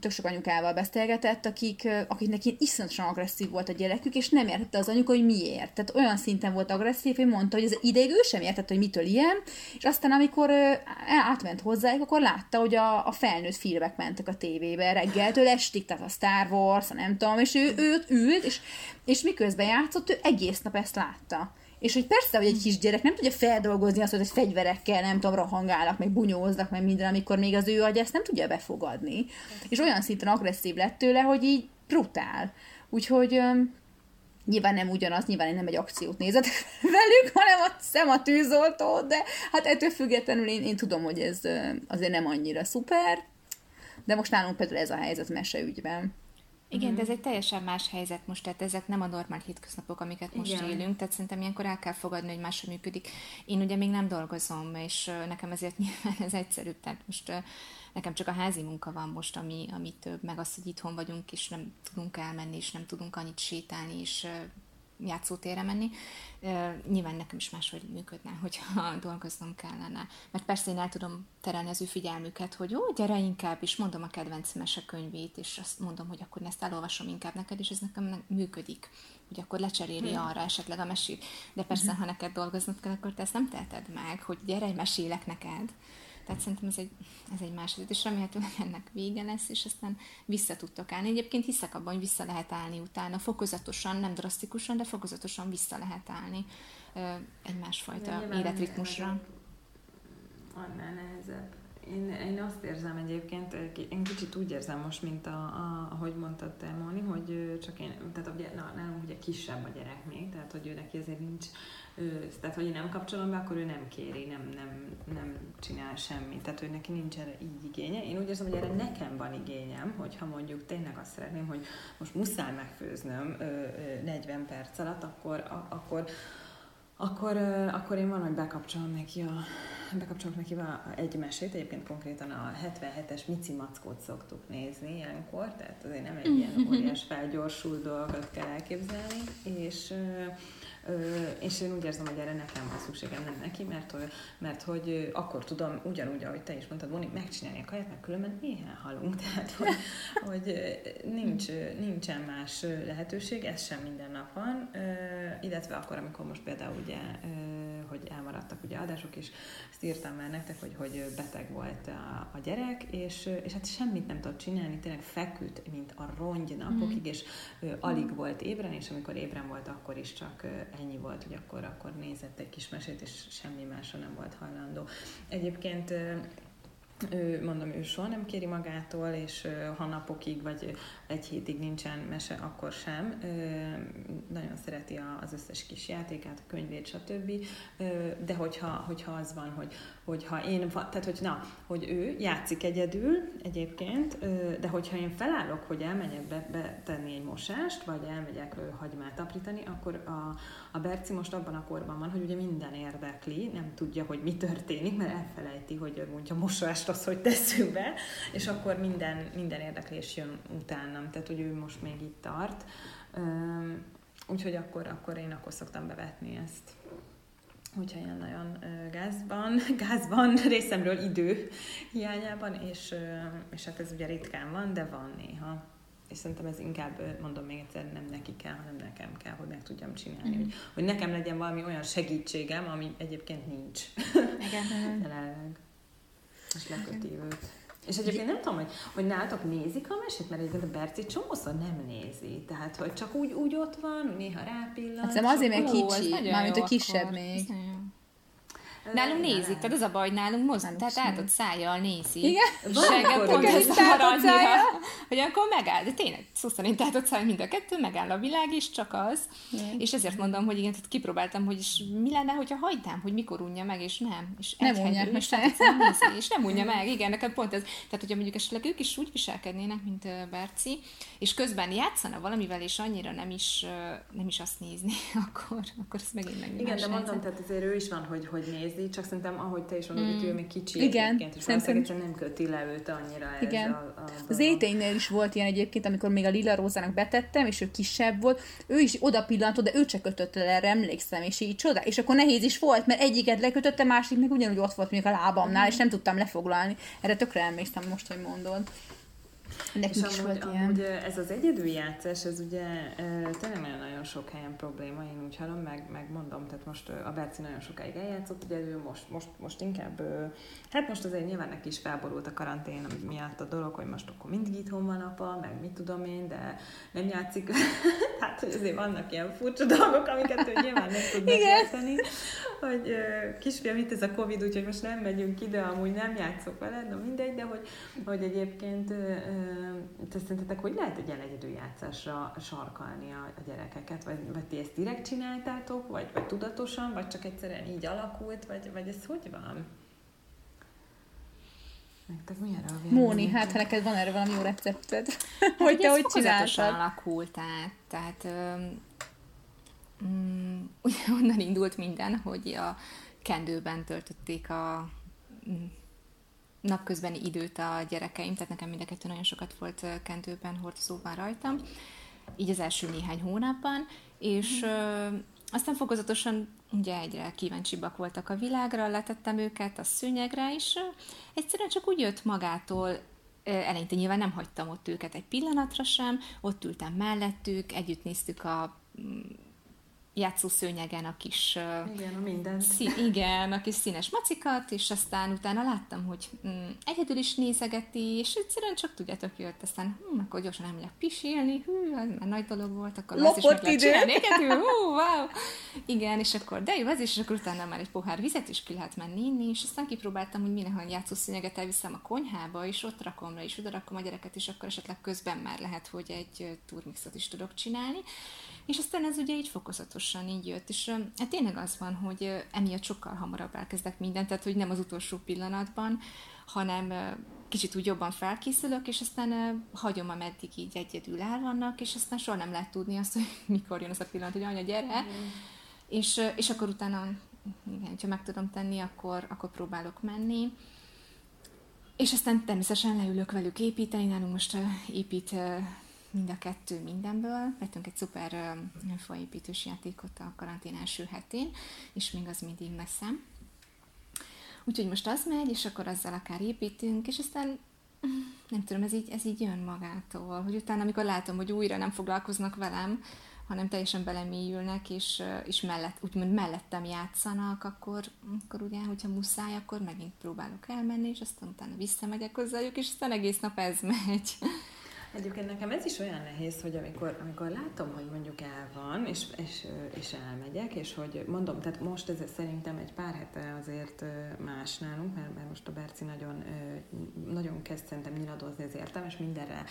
tök sok anyukával beszélgetett, akik, akiknek ilyen iszonyatosan agresszív volt a gyerekük, és nem értette az anyuka, hogy miért. Tehát olyan szinten volt agresszív, hogy mondta, hogy ez ideig ő sem értette, hogy mitől ilyen, és aztán amikor átment hozzájuk, akkor látta, hogy a, a felnőtt filmek mentek a tévébe reggeltől estig, tehát a Star Wars, a nem tudom, és ő, ő ült, és, és miközben játszott, ő egész nap ezt látta. És hogy persze, hogy egy kisgyerek nem tudja feldolgozni azt, hogy fegyverekkel, nem tudom, rohangálnak, meg bunyóznak, meg minden, amikor még az ő agy ezt nem tudja befogadni. És olyan szinten agresszív lett tőle, hogy így brutál. Úgyhogy um, nyilván nem ugyanaz, nyilván én nem egy akciót nézek velük, hanem a szem a tűzoltó, de hát ettől függetlenül én, én tudom, hogy ez azért nem annyira szuper, de most nálunk például ez a helyzet meseügyben. Igen, mm. de ez egy teljesen más helyzet most, tehát ezek nem a normál hétköznapok, amiket most Igen. élünk, tehát szerintem ilyenkor el kell fogadni, hogy máshogy működik. Én ugye még nem dolgozom, és nekem ezért nyilván ez egyszerűbb, tehát most nekem csak a házi munka van most, ami, ami több, meg az, hogy itthon vagyunk, és nem tudunk elmenni, és nem tudunk annyit sétálni, és játszótérre menni. Nyilván nekem is máshogy működne, hogyha dolgoznom kellene. Mert persze én el tudom terelni az ő figyelmüket, hogy ó, gyere inkább, és mondom a kedvenc mesekönyvét, és azt mondom, hogy akkor ezt elolvasom inkább neked, és ez nekem működik, hogy akkor lecseréli hmm. arra esetleg a mesét. De persze, hmm. ha neked dolgoznod kell, akkor te ezt nem teheted meg, hogy gyere, mesélek neked, tehát szerintem ez egy, ez egy másik, és remélhetőleg ennek vége lesz, és aztán vissza tudtok állni. Egyébként hiszek abban, hogy vissza lehet állni utána, fokozatosan, nem drasztikusan, de fokozatosan vissza lehet állni egy másfajta életritmusra. Annál nehezebb. Én, én azt érzem egyébként, én kicsit úgy érzem most, mint a, a ahogy mondtad te, Móni, hogy csak én, tehát ugye, na, nálunk ugye kisebb a gyerek még, tehát hogy ő neki azért nincs ő, tehát hogy én nem kapcsolom be, akkor ő nem kéri, nem, nem, nem csinál semmit. Tehát, hogy neki nincs erre így igénye. Én úgy érzem, hogy erre nekem van igényem, hogyha mondjuk tényleg azt szeretném, hogy most muszáj megfőznöm ö, ö, 40 perc alatt, akkor, a, akkor akkor, akkor én van, hogy bekapcsolom neki a, bekapcsolok neki egy mesét, egyébként konkrétan a 77-es Mici Mackót szoktuk nézni ilyenkor, tehát azért nem egy ilyen óriás felgyorsult dolgot kell elképzelni, és és én úgy érzem, hogy erre nekem van szükségem, nem neki, mert, mert hogy akkor tudom, ugyanúgy, ahogy te is mondtad, Moni, megcsinálni a kaját, mert különben éhen halunk, tehát hogy, hogy nincs, nincsen más lehetőség, ez sem minden nap van, illetve akkor, amikor most például ugye, hogy elmaradtak ugye adások, és ezt írtam már nektek, hogy, hogy beteg volt a, a gyerek, és, és hát semmit nem tudott csinálni, tényleg feküdt, mint a rongy napokig, mm. és alig volt ébren, és amikor ébren volt, akkor is csak ennyi volt, hogy akkor, akkor nézett egy kis mesét, és semmi másra nem volt hajlandó. Egyébként ő, mondom, ő soha nem kéri magától, és ha napokig vagy egy hétig nincsen mese, akkor sem. Nagyon szereti az összes kis játékát, a könyvét, stb. De hogyha, hogyha az van, hogy, hogyha én, tehát hogy na, hogy ő játszik egyedül egyébként, de hogyha én felállok, hogy elmegyek be, betenni egy mosást, vagy elmegyek hagymát aprítani, akkor a, a Berci most abban a korban van, hogy ugye minden érdekli, nem tudja, hogy mi történik, mert elfelejti, hogy mondja mosást az, hogy teszünk be, és akkor minden, minden érdeklés jön utánam. Tehát, hogy ő most még itt tart. Úgyhogy akkor, akkor én akkor szoktam bevetni ezt. Úgyhogy ilyen nagyon gázban, gázban részemről idő hiányában, és, és hát ez ugye ritkán van, de van néha. És szerintem ez inkább, mondom még egyszer, nem neki kell, hanem nekem kell, hogy meg tudjam csinálni. Mm. Hogy, hogy nekem legyen valami olyan segítségem, ami egyébként nincs. Igen. Jelenleg. Most leköti őt. És egyébként nem tudom, hogy, hogy nálatok nézik a mesét, mert egyébként a Berci csomószor nem nézi. Tehát, hogy csak úgy, úgy ott van, néha rápillant. Hát azért, mert kicsi, mármint a kisebb akkor. még. Nálunk nézik, tehát az a baj, nálunk mozdul, tehát átott szájjal nézi. Igen? És engem pont ez hogy akkor megáll, de tényleg, szó szerint átott száj mind a kettő, megáll a világ is, csak az. Igen. És ezért mondom, hogy igen, tehát kipróbáltam, hogy is mi lenne, hogyha hagynám, hogy mikor unja meg, és nem. És nem unja meg és nem unja meg, igen, nekem pont ez. Tehát, hogyha mondjuk esetleg ők is úgy viselkednének, mint Berci, és közben játszana valamivel, és annyira nem is, nem is azt nézni, akkor, akkor ez megint meg. Igen, de mondom, tehát azért ő is van, hogy, hogy nézi, csak szerintem, ahogy te is mondod, mm. ő még kicsi Igen, és szerintem nem köti le őt annyira Igen. ez a, a Az éténynél is volt ilyen egyébként, amikor még a Lila Rózának betettem, és ő kisebb volt, ő is oda pillantott, de ő csak kötötte le erre, emlékszem, és így csoda. És akkor nehéz is volt, mert egyiket lekötötte, másik meg ugyanúgy ott volt még a lábamnál, mm. és nem tudtam lefoglalni. Erre tökre emlékszem most, hogy mondod. Nekünk és is amúgy, volt amúgy ilyen. ez az egyedüljátszás, ez ugye tényleg nagyon sok helyen probléma, én úgy hallom, meg, meg mondom, tehát most a Berci nagyon sokáig eljátszott, ugye ő most, most, most inkább, hát most azért nyilván neki is felborult a karantén miatt a dolog, hogy most akkor mindig itthon van apa, meg mit tudom én, de nem játszik, hát hogy azért vannak ilyen furcsa dolgok, amiket ő nyilván nem tud megérteni, hogy kisfiam, itt ez a Covid, úgyhogy most nem megyünk ide, amúgy nem játszok veled, de mindegy, de hogy, hogy egyébként te szerintetek hogy lehet egy ilyen egyedüljátszásra sarkalni a, a gyerekeket? Vagy, vagy ti ezt direkt csináltátok, vagy, vagy tudatosan, vagy csak egyszerűen így alakult, vagy, vagy ez hogy van? Nektek milyen a Móni, hát ha neked van erre valami jó recepted, hogy te hogy csináltad? alakult át, tehát um, ugye onnan indult minden, hogy a kendőben töltötték a mm, napközbeni időt a gyerekeim, tehát nekem mind a nagyon sokat volt kendőben, hordozóban rajtam, így az első néhány hónapban, és mm. Aztán fokozatosan ugye egyre kíváncsibbak voltak a világra, letettem őket a szőnyegre, és egyszerűen csak úgy jött magától, eleinte nyilván nem hagytam ott őket egy pillanatra sem, ott ültem mellettük, együtt néztük a mm, játszószőnyegen a kis... Igen, a minden. Szí- igen, a kis színes macikat, és aztán utána láttam, hogy mm, egyedül is nézegeti, és egyszerűen csak tudjátok, jött, aztán hm, akkor gyorsan elmegyek pisilni, hű, ez már nagy dolog volt, akkor az is meg lehet csinálni egyedül, hú, wow. Igen, és akkor, de jó, az is, és akkor utána már egy pohár vizet is ki lehet menni inni, és aztán kipróbáltam, hogy mindenhol játszószőnyeget elviszem a konyhába, és ott rakom le, és oda rakom a gyereket, és akkor esetleg közben már lehet, hogy egy turmixot is tudok csinálni. És aztán ez ugye így fokozatosan így jött, és hát tényleg az van, hogy emiatt sokkal hamarabb elkezdek mindent, tehát hogy nem az utolsó pillanatban, hanem kicsit úgy jobban felkészülök, és aztán hagyom, ameddig így egyedül el vannak, és aztán soha nem lehet tudni azt, hogy mikor jön az a pillanat, hogy anya, gyere, mm. és, és akkor utána, igen, ha meg tudom tenni, akkor, akkor próbálok menni. És aztán természetesen leülök velük építeni, nálunk most épít mind a kettő mindenből. Vettünk egy szuper faépítős játékot a karantén első hetén, és még az mindig veszem. Úgyhogy most az megy, és akkor azzal akár építünk, és aztán nem tudom, ez így, ez így jön magától, hogy utána, amikor látom, hogy újra nem foglalkoznak velem, hanem teljesen belemélyülnek, és, és mellett, úgymond mellettem játszanak, akkor, akkor ugye, hogyha muszáj, akkor megint próbálok elmenni, és aztán utána visszamegyek hozzájuk, és aztán egész nap ez megy. Egyébként nekem ez is olyan nehéz, hogy amikor, amikor látom, hogy mondjuk el van, és, és, és elmegyek, és hogy mondom, tehát most ez szerintem egy pár hete azért más nálunk, mert, mert most a Berci nagyon, nagyon kezd szerintem nyiladozni az értem, és mindenre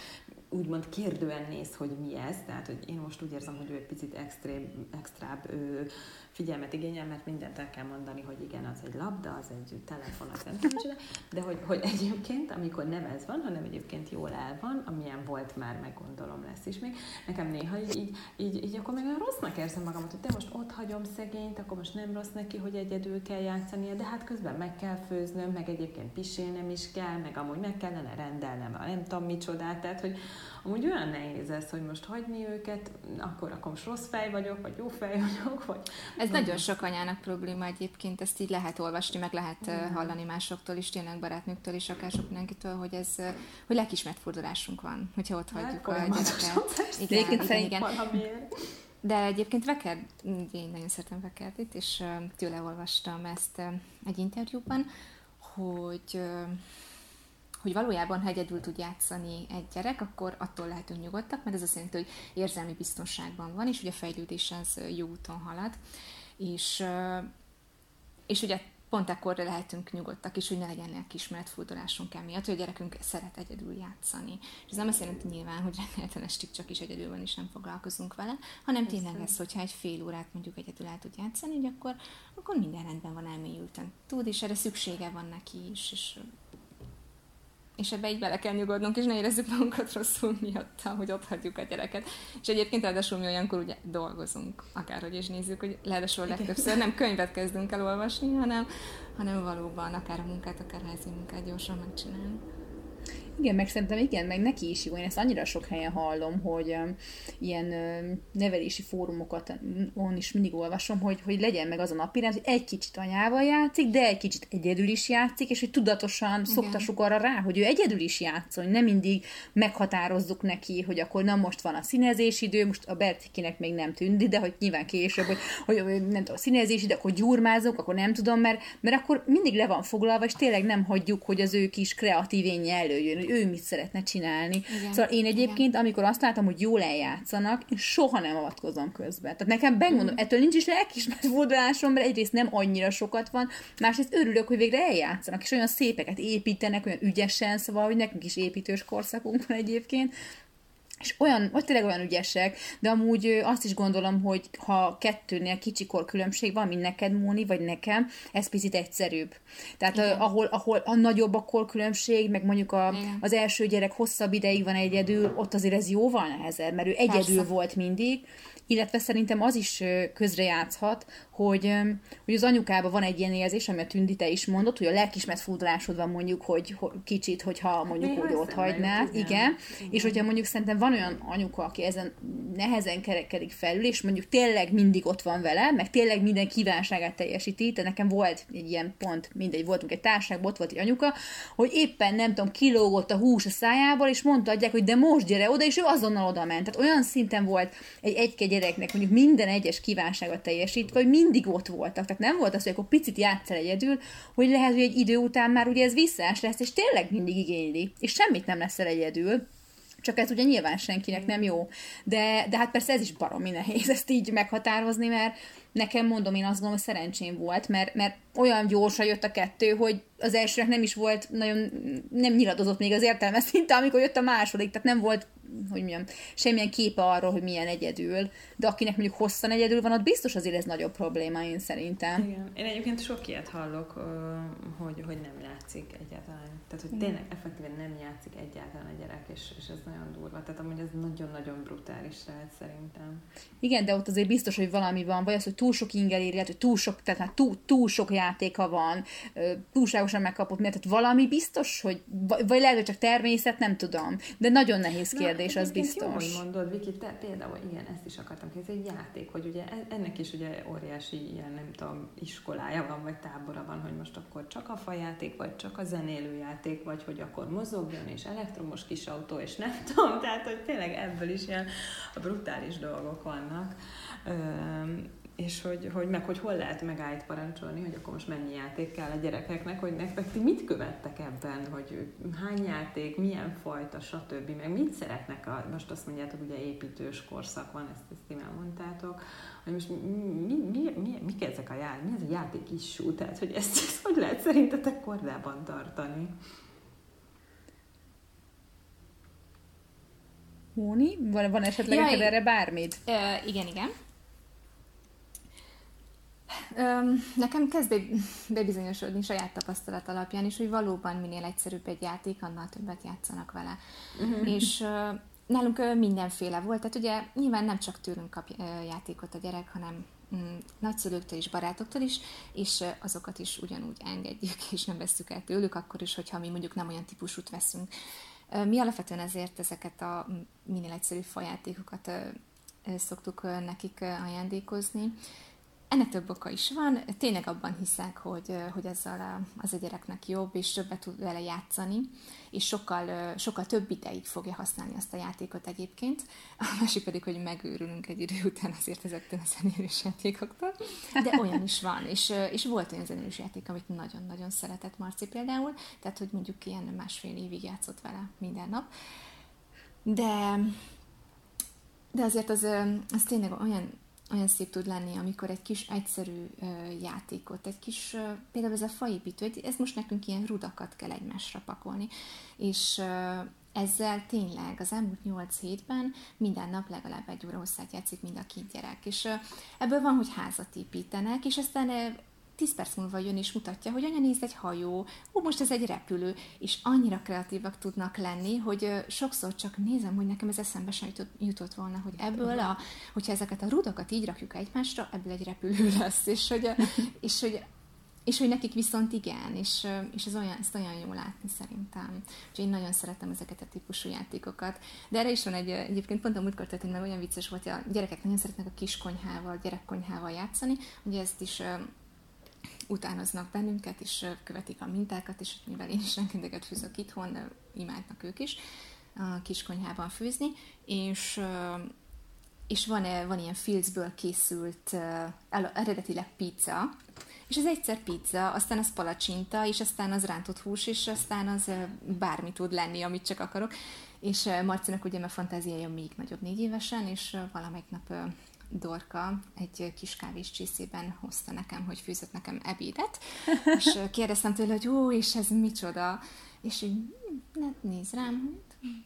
úgymond kérdően néz, hogy mi ez, tehát hogy én most úgy érzem, hogy ő egy picit extrém, extrább ő, figyelmet igényel, mert mindent el kell mondani, hogy igen, az egy labda, az egy telefon, az nem tudom, de hogy, hogy egyébként, amikor nem ez van, hanem egyébként jól el van, amilyen volt már, meg gondolom lesz is még, nekem néha így, így, így, akkor meg olyan rossznak érzem magamat, hogy te most ott hagyom szegényt, akkor most nem rossz neki, hogy egyedül kell játszania, de hát közben meg kell főznöm, meg egyébként pisélnem is kell, meg amúgy meg kellene rendelnem, nem tudom micsodát, tehát hogy amúgy olyan nehéz ez, hogy most hagyni őket, akkor, akkor most rossz fej vagyok, vagy jó fej vagyok, vagy... Ez vagy... nagyon sok anyának probléma egyébként, ezt így lehet olvasni, meg lehet mm. hallani másoktól is, tényleg barátnőktől is, akár sok mindenkitől, hogy ez, hogy lelkismert fordulásunk van, hogyha ott hát, hagyjuk a gyereket. Igen, igen, igen. De egyébként Vekerd, én nagyon szeretem Vekerdit, és tőle olvastam ezt egy interjúban, hogy hogy valójában, ha egyedül tud játszani egy gyerek, akkor attól lehetünk nyugodtak, mert ez azt jelenti, hogy érzelmi biztonságban van, és ugye a fejlődés az jó úton halad. És, és ugye pont akkor lehetünk nyugodtak is, hogy ne legyen kismert fordulásunk emiatt, hogy a gyerekünk szeret egyedül játszani. És ez nem azt jelenti nyilván, hogy rendelten estig csak is egyedül van, és nem foglalkozunk vele, hanem tényleg ez, hogyha egy fél órát mondjuk egyedül el tud játszani, hogy akkor, akkor minden rendben van elmélyülten. Tud, és erre szüksége van neki is, és és ebbe így bele kell nyugodnunk, és ne érezzük magunkat rosszul miatta, hogy ott hagyjuk a gyereket. És egyébként ráadásul mi olyankor ugye dolgozunk, akárhogy is nézzük, hogy ráadásul legtöbbször nem könyvet kezdünk el olvasni, hanem, hanem valóban akár a munkát, akár házi munkát gyorsan megcsinálni. Igen, meg szerintem igen, meg neki is jó. Én ezt annyira sok helyen hallom, hogy um, ilyen um, nevelési fórumokat on is mindig olvasom, hogy, hogy legyen meg az a napi hogy egy kicsit anyával játszik, de egy kicsit egyedül is játszik, és hogy tudatosan igen. szoktassuk arra rá, hogy ő egyedül is játszon, nem mindig meghatározzuk neki, hogy akkor na most van a színezési idő, most a Bertikinek még nem tűnt, de hogy nyilván később, hogy, hogy nem tudom, a színezési idő, akkor gyurmázok, akkor nem tudom, mert, mert akkor mindig le van foglalva, és tényleg nem hagyjuk, hogy az ő kis kreatív előjön, ő mit szeretne csinálni. Igen. Szóval én egyébként, Igen. amikor azt látom, hogy jól eljátszanak, én soha nem avatkozom közbe. Tehát nekem megmondom, mm. ettől nincs is lelkismert fordulásom, mert egyrészt nem annyira sokat van, másrészt örülök, hogy végre eljátszanak, és olyan szépeket építenek, olyan ügyesen, szóval, hogy nekünk is építős korszakunk van egyébként, és olyan, vagy tényleg olyan ügyesek, de amúgy azt is gondolom, hogy ha kettőnél kicsi kor különbség van, mint neked, Móni, vagy nekem, ez picit egyszerűbb. Tehát uh, ahol, ahol a nagyobb a kor különbség, meg mondjuk a, az első gyerek hosszabb ideig van egyedül, ott azért ez jóval nehezebb, mert ő egyedül Persze. volt mindig, illetve szerintem az is közrejátszhat, hogy, hogy az anyukában van egy ilyen érzés, ami a Tündi te is mondott, hogy a lelkismert furdalásod van mondjuk, hogy, hogy kicsit, hogyha mondjuk hogy ott hagynád, igen. igen, és hogyha mondjuk szerintem van olyan anyuka, aki ezen nehezen kerekedik felül, és mondjuk tényleg mindig ott van vele, meg tényleg minden kívánságát teljesíti, de nekem volt egy ilyen pont, mindegy, voltunk egy társaságban, ott volt egy anyuka, hogy éppen nem tudom, kilógott a hús a szájából, és mondta adják, hogy de most gyere oda, és ő azonnal oda ment. Tehát olyan szinten volt egy egy gyereknek mondjuk minden egyes kívánságot teljesítve, hogy mindig ott voltak. Tehát nem volt az, hogy akkor picit játszol egyedül, hogy lehet, hogy egy idő után már ugye ez visszás lesz, és tényleg mindig igényli, és semmit nem leszel egyedül. Csak ez ugye nyilván senkinek nem jó. De, de hát persze ez is baromi nehéz ezt így meghatározni, mert nekem mondom, én azt gondolom, hogy szerencsém volt, mert, mert olyan gyorsan jött a kettő, hogy az elsőnek nem is volt nagyon, nem nyiladozott még az értelme szinte, amikor jött a második, tehát nem volt hogy mondjam, semmilyen képe arról, hogy milyen egyedül, de akinek mondjuk hosszan egyedül van, ott biztos azért ez nagyobb probléma, én szerintem. Igen. Én egyébként sok ilyet hallok, hogy, hogy nem játszik egyáltalán. Tehát, hogy tényleg effektíven nem játszik egyáltalán a gyerek, és, és ez nagyon durva. Tehát amúgy ez nagyon-nagyon brutális lehet szerintem. Igen, de ott azért biztos, hogy valami van, vagy az, hogy túl sok inger ér, hogy túl sok, tehát hát túl, túl sok játéka van, túlságosan megkapott, mert tehát valami biztos, hogy, vagy lehet, hogy csak természet, nem tudom. De nagyon nehéz kérdés kérdés, az biztos. Jó, hogy mondod, Viki, te például, igen, ezt is akartam kérdezni, egy játék, hogy ugye e- ennek is ugye óriási ilyen, nem tudom, iskolája van, vagy tábora van, hogy most akkor csak a fajáték, vagy csak a zenélő játék, vagy hogy akkor mozogjon, és elektromos kis autó, és nem tudom, tehát, hogy tényleg ebből is ilyen brutális dolgok vannak és hogy, hogy meg hogy hol lehet megállt parancsolni, hogy akkor most mennyi játék kell a gyerekeknek, hogy nektek ti mit követtek ebben, hogy hány játék, milyen fajta, stb. meg mit szeretnek, a, most azt mondjátok, ugye építős korszak van, ezt, ezt ti már mondtátok, hogy most mi, mi, mi, mi, mik ezek a játék, mi ez a játék issú, tehát hogy ezt, ezt hogy lehet szerintetek kordában tartani? Móni, van, van esetleg ja, erre bármit? Uh, igen, igen. Nekem kezd bebizonyosodni saját tapasztalat alapján is, hogy valóban minél egyszerűbb egy játék, annál többet játszanak vele. Uh-huh. És nálunk mindenféle volt, tehát ugye nyilván nem csak tőlünk kap játékot a gyerek, hanem mm, nagyszülőktől és barátoktól is, és azokat is ugyanúgy engedjük, és nem veszük el tőlük, akkor is, hogyha mi mondjuk nem olyan típusút veszünk. Mi alapvetően ezért ezeket a minél egyszerűbb fajátékokat szoktuk nekik ajándékozni, ennek több oka is van. Tényleg abban hiszek, hogy, hogy ezzel az a gyereknek jobb, és többet tud vele játszani, és sokkal, sokkal több ideig fogja használni azt a játékot egyébként. A másik pedig, hogy megőrülünk egy idő után azért ezektől a zenélős játékoktól. De olyan is van, és, és volt olyan zenélős játék, amit nagyon-nagyon szeretett Marci például, tehát hogy mondjuk ilyen másfél évig játszott vele minden nap. De de azért az, az tényleg olyan olyan szép tud lenni, amikor egy kis egyszerű játékot, egy kis, például ez a faépítő, ez most nekünk ilyen rudakat kell egymásra pakolni, és ezzel tényleg az elmúlt 8 hétben minden nap legalább egy óra hosszát játszik mind a két gyerek, és ebből van, hogy házat építenek, és aztán 10 perc múlva jön és mutatja, hogy anya nézd egy hajó, ó, most ez egy repülő, és annyira kreatívak tudnak lenni, hogy sokszor csak nézem, hogy nekem ez eszembe sem jutott, jutott volna, hogy ebből, a, hogyha ezeket a rudakat így rakjuk egymásra, ebből egy repülő lesz, és hogy, és hogy és hogy nekik viszont igen, és, és ez olyan, ezt olyan jó látni szerintem. Úgyhogy én nagyon szeretem ezeket a típusú játékokat. De erre is van egy, egyébként pont a múltkor történt, mert olyan vicces volt, hogy a gyerekek nagyon szeretnek a kiskonyhával, gyerekkonyhával játszani. Ugye ezt is utánoznak bennünket, és követik a mintákat, és mivel én is rengeteget fűzök itthon, imádnak ők is a kiskonyhában főzni, és és van, van ilyen filcből készült eredetileg pizza, és ez egyszer pizza, aztán az palacsinta, és aztán az rántott hús, és aztán az bármi tud lenni, amit csak akarok. És Marcinak ugye mert fantáziája még nagyobb négy évesen, és valamelyik nap Dorka egy kis kávés csészében hozta nekem, hogy fűzött nekem ebédet, és kérdeztem tőle, hogy ó, és ez micsoda, És így hát néz rám,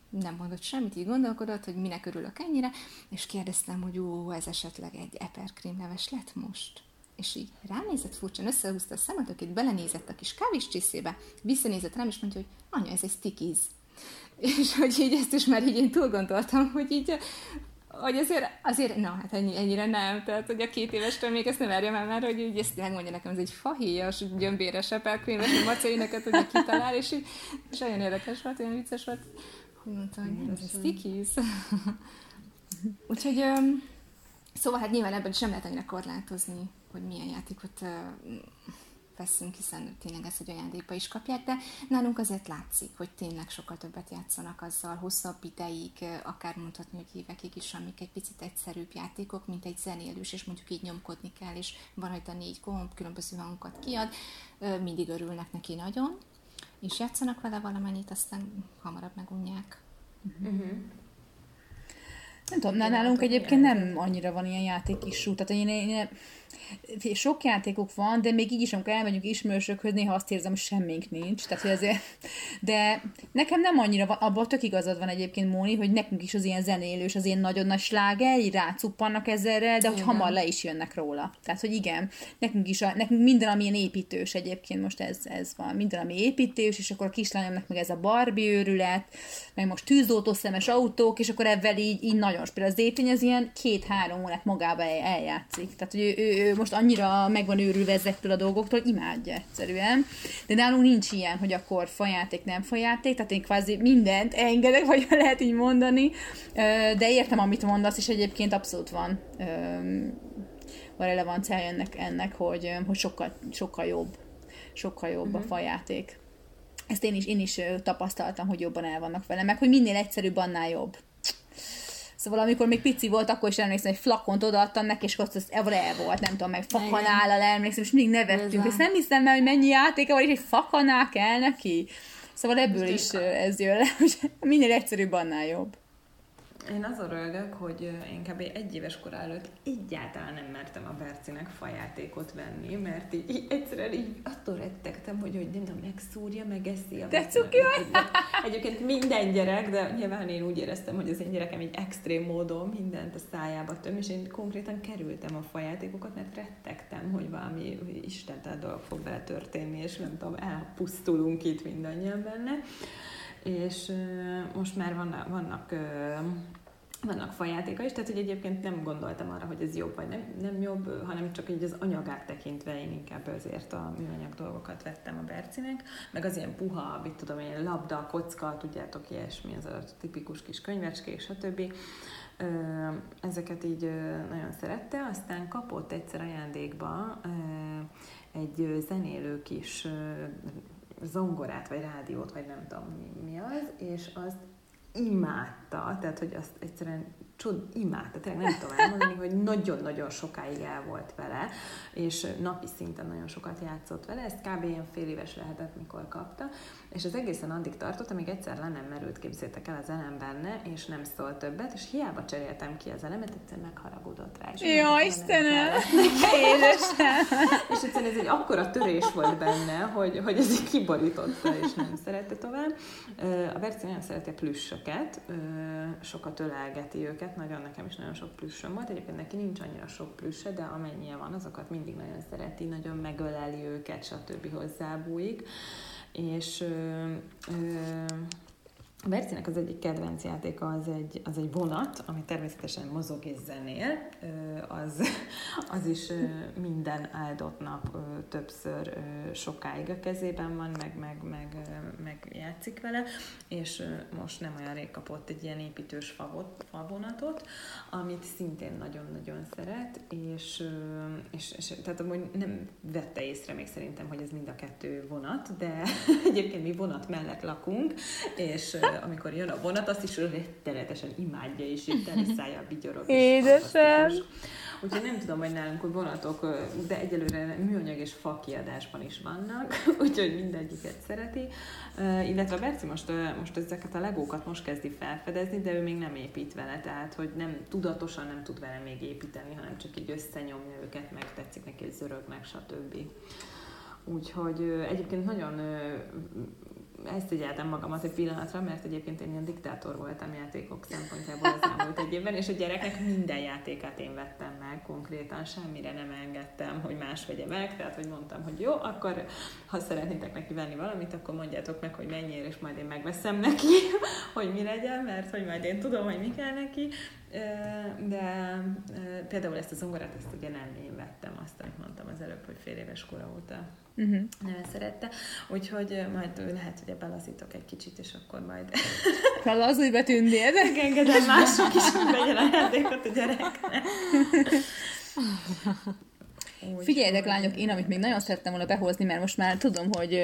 nem mondott semmit, így gondolkodott, hogy minek örülök ennyire, és kérdeztem, hogy ó, ez esetleg egy eperkrémleves lett most. És így ránézett furcsán, összehúzta a szemötökét, belenézett a kis kávés csiszébe, visszanézett rám, és mondja, hogy anya, ez egy stickies. És hogy így ezt is már így én túl gondoltam, hogy így hogy azért, azért, na, hát ennyi, ennyire nem, tehát hogy a két évestől még ezt nem várjam el már, hogy így ezt megmondja nekem, ez egy fahéjas, gyömbéres epelkrémes, hogy Maci neked, hogy kitalál, és, így, és olyan érdekes volt, olyan vicces volt, hogy mondta, hogy ez egy stickies. Úgyhogy, szóval hát nyilván ebben sem lehet annyira korlátozni, hogy milyen játékot veszünk, hiszen tényleg ezt egy ajándékba is kapják, de nálunk azért látszik, hogy tényleg sokkal többet játszanak azzal, hosszabb ideig, akár mondhatni, hogy évekig is, amik egy picit egyszerűbb játékok, mint egy zenélős, és mondjuk így nyomkodni kell, és van rajta négy gomb, különböző hangokat kiad, mindig örülnek neki nagyon, és játszanak vele valamennyit, aztán hamarabb megunják. Uh-huh. Nem tudom, nálunk egyébként nem annyira van ilyen játék is, tehát én, én sok játékok van, de még így is, amikor elmegyünk ismerősökhöz, néha azt érzem, hogy semmink nincs. Tehát, hogy azért, de nekem nem annyira van, abban tök igazad van egyébként, Móni, hogy nekünk is az ilyen zenélős, az ilyen nagyon nagy sláger, rácuppannak ezerre, de hogy igen. hamar le is jönnek róla. Tehát, hogy igen, nekünk is, a, nekünk minden, ami ilyen építős egyébként most ez, ez van, minden, ami építős, és akkor a kislányomnak meg ez a Barbie őrület, meg most tűzoltószemes autók, és akkor ebben így, így nagyon például az építény az ilyen két-három órát magába eljátszik. Tehát, hogy ő, ő, ő most annyira meg van őrülve ezektől a dolgoktól, hogy imádja egyszerűen. De nálunk nincs ilyen, hogy akkor fajáték, nem fajáték, tehát én kvázi mindent engedek, vagy lehet így mondani. De értem, amit mondasz, és egyébként abszolút van van relevanciája ennek, ennek hogy, hogy sokkal, sokkal jobb sokkal jobb uh-huh. a mhm. fajáték. Ezt én is, én is tapasztaltam, hogy jobban el vannak vele, meg hogy minél egyszerűbb, annál jobb. Szóval amikor még pici volt, akkor is emlékszem, hogy flakont odaadtam neki, és ott az el volt, nem tudom, meg fakanállal emlékszem, és mindig nevettünk, és nem hiszem el, hogy mennyi játéka van, és egy fakanál kell neki. Szóval ebből is ez jön le, hogy minél egyszerűbb, annál jobb. Én azon rögök, hogy én kb. egy éves kor előtt egyáltalán nem mertem a Bercinek fajátékot venni, mert így, így egyszerűen így attól rettegtem, hogy, hogy nem tudom, megszúrja, megeszi a Te cuki Egyébként minden gyerek, de nyilván én úgy éreztem, hogy az én gyerekem egy extrém módon mindent a szájába töm, és én konkrétan kerültem a fajátékokat, mert rettegtem, hogy valami istentelen dolog fog vele történni, és nem tudom, elpusztulunk itt mindannyian benne és most már vannak, vannak vannak fajátéka is, tehát hogy egyébként nem gondoltam arra, hogy ez jobb vagy nem, nem jobb, hanem csak így az anyagát tekintve én inkább azért a műanyag dolgokat vettem a Bercinek, meg az ilyen puha, mit tudom én, labda, kocka, tudjátok, ilyesmi, ez a tipikus kis könyvecskék, stb. Ezeket így nagyon szerette, aztán kapott egyszer ajándékba egy zenélő kis zongorát, vagy rádiót, vagy nem tudom mi, mi az, és azt imádta, tehát hogy azt egyszerűen csod, imádta, tényleg nem tudom elmondani, hogy nagyon-nagyon sokáig el volt vele, és napi szinten nagyon sokat játszott vele, ezt kb. ilyen fél éves lehetett, mikor kapta, és az egészen addig tartott, amíg egyszer le nem merült, képzétek el az elem benne, és nem szólt többet, és hiába cseréltem ki az elemet, egyszer megharagudott rá. És Jó, Istenem! Édesem! és egyszerűen ez egy akkora törés volt benne, hogy, hogy ez így kiborította, és nem szerette tovább. A Berci nagyon szereti a plüssöket, sokat ölelgeti őket, nagyon nekem is nagyon sok plüssöm volt. Egyébként neki nincs annyira sok plüsse, de amennyien van, azokat mindig nagyon szereti, nagyon megöleli őket, stb. hozzábújik és ö, ö, a Bercinek az egyik kedvenc játéka az egy, az egy vonat, ami természetesen mozog és zenél. Az, az is minden áldott nap többször sokáig a kezében van, meg, meg, meg, meg játszik vele, és most nem olyan rég kapott egy ilyen építős favot, favonatot, amit szintén nagyon-nagyon szeret, és, és, és tehát amúgy nem vette észre még szerintem, hogy ez mind a kettő vonat, de egyébként mi vonat mellett lakunk, és amikor jön a vonat, azt is rettenetesen imádja, és itt teliszája vigyorog. Édesem! Úgyhogy nem tudom, hogy nálunk a vonatok, de egyelőre műanyag és fa kiadásban is vannak, úgyhogy mindegyiket szereti. Illetve a Berci most, most ezeket a legókat most kezdi felfedezni, de ő még nem épít vele, tehát hogy nem tudatosan nem tud vele még építeni, hanem csak így összenyomja őket, meg tetszik neki, hogy zörögnek, stb. Úgyhogy egyébként nagyon ezt figyeltem magamat egy pillanatra, mert egyébként én ilyen diktátor voltam játékok szempontjából az elmúlt egy évben, és a gyerekek minden játékát én vettem meg, konkrétan semmire nem engedtem, hogy más vegye meg, tehát hogy mondtam, hogy jó, akkor ha szeretnétek neki venni valamit, akkor mondjátok meg, hogy mennyire, és majd én megveszem neki, hogy mi legyen, mert hogy majd én tudom, hogy mi kell neki, de például ezt a zongorát, ezt ugye nem én vettem, azt, amit mondtam az előbb, hogy fél éves kora óta uh-huh. nagyon szerette, úgyhogy majd lehet, hogy belazítok egy kicsit, és akkor majd... Felazulj be tündér! Engedem mások is, hogy vegyen a játékot a gyereknek. Úgy Figyeljetek, lányok, én amit még nagyon szerettem volna behozni, mert most már tudom, hogy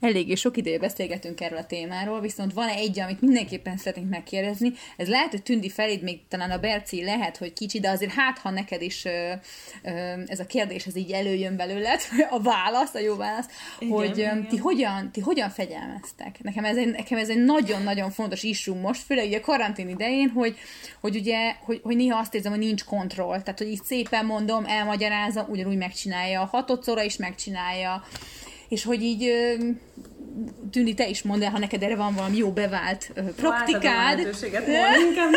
eléggé sok ideje beszélgetünk erről a témáról, viszont van egy, amit mindenképpen szeretnénk megkérdezni. Ez lehet, hogy tündi feléd, még talán a Berci lehet, hogy kicsi, de azért hát, ha neked is ez a kérdés ez így előjön belőled, a válasz, a jó válasz, igen, hogy igen. Ti, hogyan, ti hogyan fegyelmeztek? Nekem ez egy, nekem ez egy nagyon-nagyon fontos issú most, főleg ugye a karantén idején, hogy, hogy ugye, hogy, hogy néha azt érzem, hogy nincs kontroll. Tehát, hogy így szépen mondom, elmagyarázom, ugyanúgy ugyanúgy megcsinálja, hatodszorra is megcsinálja, és hogy így Tűni, te is mondd el, ha neked erre van valami jó bevált uh, praktikád.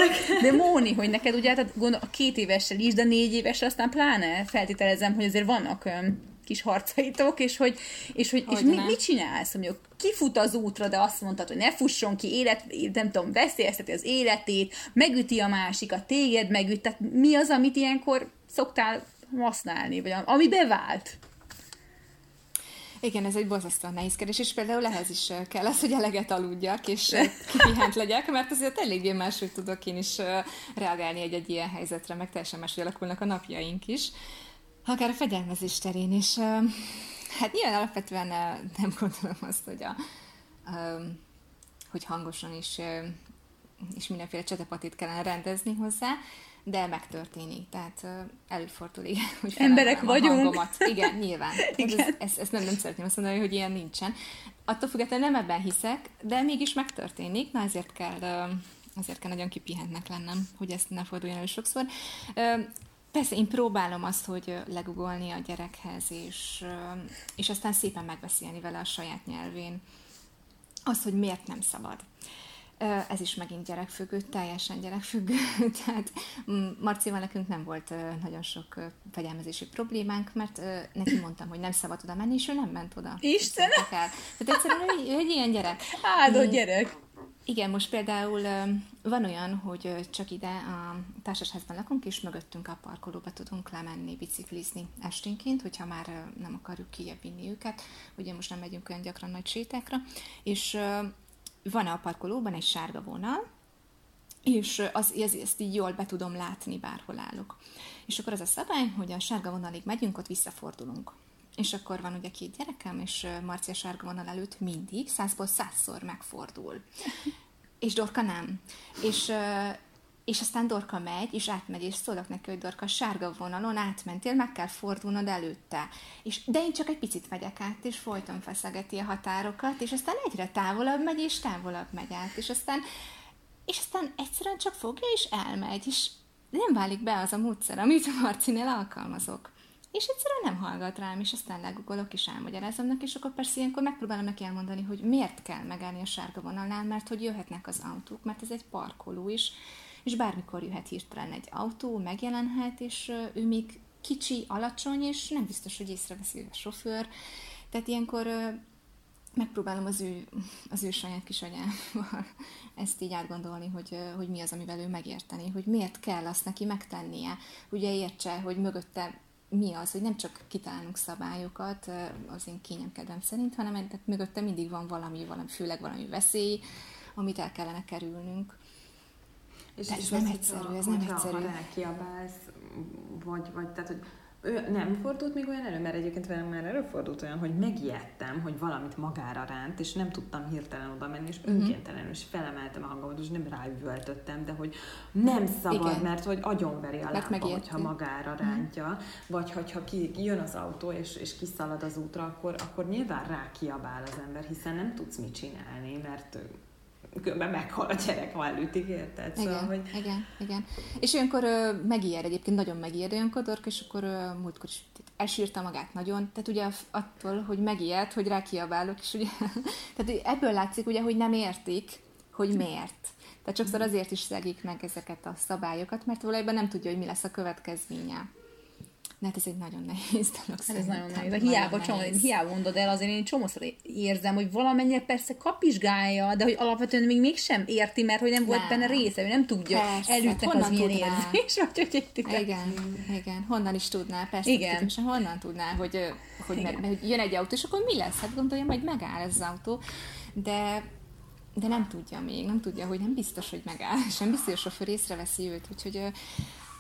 de Móni, hogy neked ugye hát gondol, a két évessel is, de négy évessel aztán pláne feltételezem, hogy azért vannak um, kis harcaitok, és hogy, és, hogy, hogy és mit, mit csinálsz, mondjuk kifut az útra, de azt mondtad, hogy ne fusson ki, élet, nem tudom, veszélyezteti az életét, megüti a másikat, téged megüt, tehát mi az, amit ilyenkor szoktál használni, vagy ami bevált. Igen, ez egy borzasztóan nehéz kérdés, és például ehhez is kell az, hogy eleget aludjak, és kipihent legyek, mert azért eléggé máshogy tudok én is reagálni egy-egy ilyen helyzetre, meg teljesen máshogy alakulnak a napjaink is. Akár a fegyelmezés terén is. Hát nyilván alapvetően nem gondolom azt, hogy, a, hogy hangosan is és mindenféle csetepatit kellene rendezni hozzá, de megtörténik. Tehát előfordul, igen, hogy Emberek vagyunk. Hangomat. Igen, nyilván. igen. Ez, ezt, ezt nem, nem szeretném azt mondani, hogy ilyen nincsen. Attól függetlenül nem ebben hiszek, de mégis megtörténik, na ezért kell, azért kell nagyon kipihentnek lennem, hogy ezt ne forduljon elő sokszor. Persze, én próbálom azt, hogy legugolni a gyerekhez, és, és aztán szépen megbeszélni vele a saját nyelvén azt, hogy miért nem szabad. Ez is megint gyerekfüggő, teljesen gyerekfüggő. Tehát mm, Marcival nekünk nem volt nagyon sok fegyelmezési problémánk, mert neki mondtam, hogy nem szabad oda menni, és ő nem ment oda. Isten! Tehát egyszerűen ő, egy ilyen gyerek. Áldott mm. gyerek! Igen, most például van olyan, hogy csak ide a társasházban lakunk, és mögöttünk a parkolóba tudunk lemenni, biciklizni esténként, hogyha már nem akarjuk kijebb vinni őket. Ugye most nem megyünk olyan gyakran nagy sétákra, és van a parkolóban egy sárga vonal, és az, az, ezt így jól be tudom látni, bárhol állok. És akkor az a szabály, hogy a sárga vonalig megyünk, ott visszafordulunk. És akkor van ugye két gyerekem, és Marcia sárga vonal előtt mindig százból százszor megfordul. És Dorka nem. És és aztán Dorka megy, és átmegy, és szólok neki, hogy Dorka, sárga vonalon átmentél, meg kell fordulnod előtte. És, de én csak egy picit megyek át, és folyton feszegeti a határokat, és aztán egyre távolabb megy, és távolabb megy át, és aztán, és aztán egyszerűen csak fogja, és elmegy, és nem válik be az a módszer, amit Marcinél alkalmazok. És egyszerűen nem hallgat rám, és aztán legugolok, és elmagyarázom neki, és akkor persze ilyenkor megpróbálom neki elmondani, hogy miért kell megállni a sárga vonalnál, mert hogy jöhetnek az autók, mert ez egy parkoló is, és bármikor jöhet hirtelen egy autó, megjelenhet, és ő még kicsi, alacsony, és nem biztos, hogy észreveszi a sofőr. Tehát ilyenkor megpróbálom az ő, az ő saját kis anyával ezt így átgondolni, hogy, hogy mi az, amivel ő megérteni, hogy miért kell azt neki megtennie. Ugye értse, hogy mögötte mi az, hogy nem csak kitalálunk szabályokat, az én kényemkedvem szerint, hanem tehát mögötte mindig van valami, valami, főleg valami veszély, amit el kellene kerülnünk. És, és ez nem egyszerű, ez nem egyszerű. Ha kiabálsz, vagy, vagy tehát, hogy ő nem fordult még olyan elő, mert egyébként velem már előfordult olyan, hogy megijedtem, hogy valamit magára ránt, és nem tudtam hirtelen oda menni, és uh-huh. önkéntelenül is felemeltem a hangomat, és nem ráüvöltöttem, de hogy nem szabad, Igen. mert hogy agyonveri a lába, hogyha magára mhm. rántja, uh-huh. vagy hogyha ki, jön az autó, és, és kiszalad az útra, akkor, akkor nyilván rá kiabál az ember, hiszen nem tudsz mit csinálni, mert különben meghal a gyerek, ha elütik, érted? Szóval, igen, hogy... igen, igen. És olyankor ö, megijed, egyébként nagyon megijed olyankor Dork, és akkor ö, múltkor is elsírta magát nagyon. Tehát ugye attól, hogy megijed, hogy rá kiabálok, és ugye, tehát ebből látszik ugye, hogy nem értik, hogy miért. Tehát sokszor azért is szegik meg ezeket a szabályokat, mert valójában nem tudja, hogy mi lesz a következménye. De hát ez egy nagyon nehéz dolog. Hát ez nagyon nehéz. Nagyon hiába, nehéz. Csomó, hiába mondod el, azért én csomószor érzem, hogy valamennyire persze kapizsgálja, de hogy alapvetően még mégsem érti, mert hogy nem, nem. volt benne része, hogy nem tudja, elütnek az ilyen érzés. Vagy, hogy igen, igen, honnan is tudná, persze. Igen. Tudom, honnan tudná, hogy, hogy, mert, mert, hogy jön egy autó, és akkor mi lesz? Hát gondolja, majd megáll ez az autó. De de nem tudja még, nem tudja, hogy nem biztos, hogy megáll, és nem biztos, hogy a sofőr észreveszi őt, úgyhogy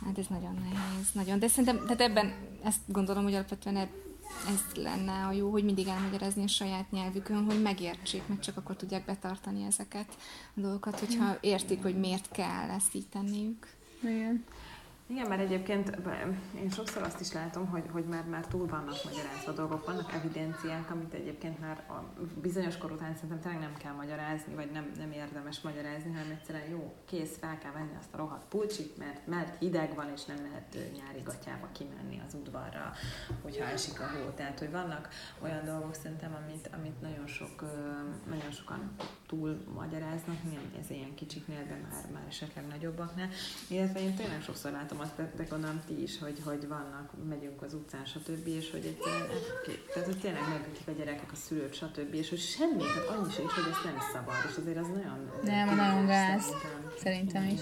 Hát ez nagyon nehéz, nagyon. De szerintem, tehát ebben ezt gondolom, hogy alapvetően ez lenne a jó, hogy mindig elmagyarázni a saját nyelvükön, hogy megértsék, mert csak akkor tudják betartani ezeket a dolgokat, hogyha értik, hogy miért kell ezt így tenniük. Igen. Igen, mert egyébként én sokszor azt is látom, hogy, hogy már, már túl vannak magyarázva dolgok, vannak evidenciák, amit egyébként már a bizonyos kor után szerintem tényleg nem kell magyarázni, vagy nem, nem érdemes magyarázni, hanem egyszerűen jó, kész, fel kell venni azt a rohadt pulcsit, mert, mert hideg van, és nem lehet nyári gatyába kimenni az udvarra, hogyha esik a hó. Tehát, hogy vannak olyan dolgok szerintem, amit, amit nagyon, sok, nagyon sokan túl magyaráznak, ez ilyen kicsiknél, de már, már esetleg nagyobbaknál. Illetve én tényleg sokszor látom azt, de, gondolom ti is, hogy, hogy vannak, megyünk az utcán, stb. és hogy egyszerűen, tehát hogy tényleg megütik a gyerekek, a szülők, stb. és hogy semmi, tehát annyi sincs, hogy ezt nem szabad, és azért az nagyon... Nem, nagyon gáz. Szerintem, szerintem is.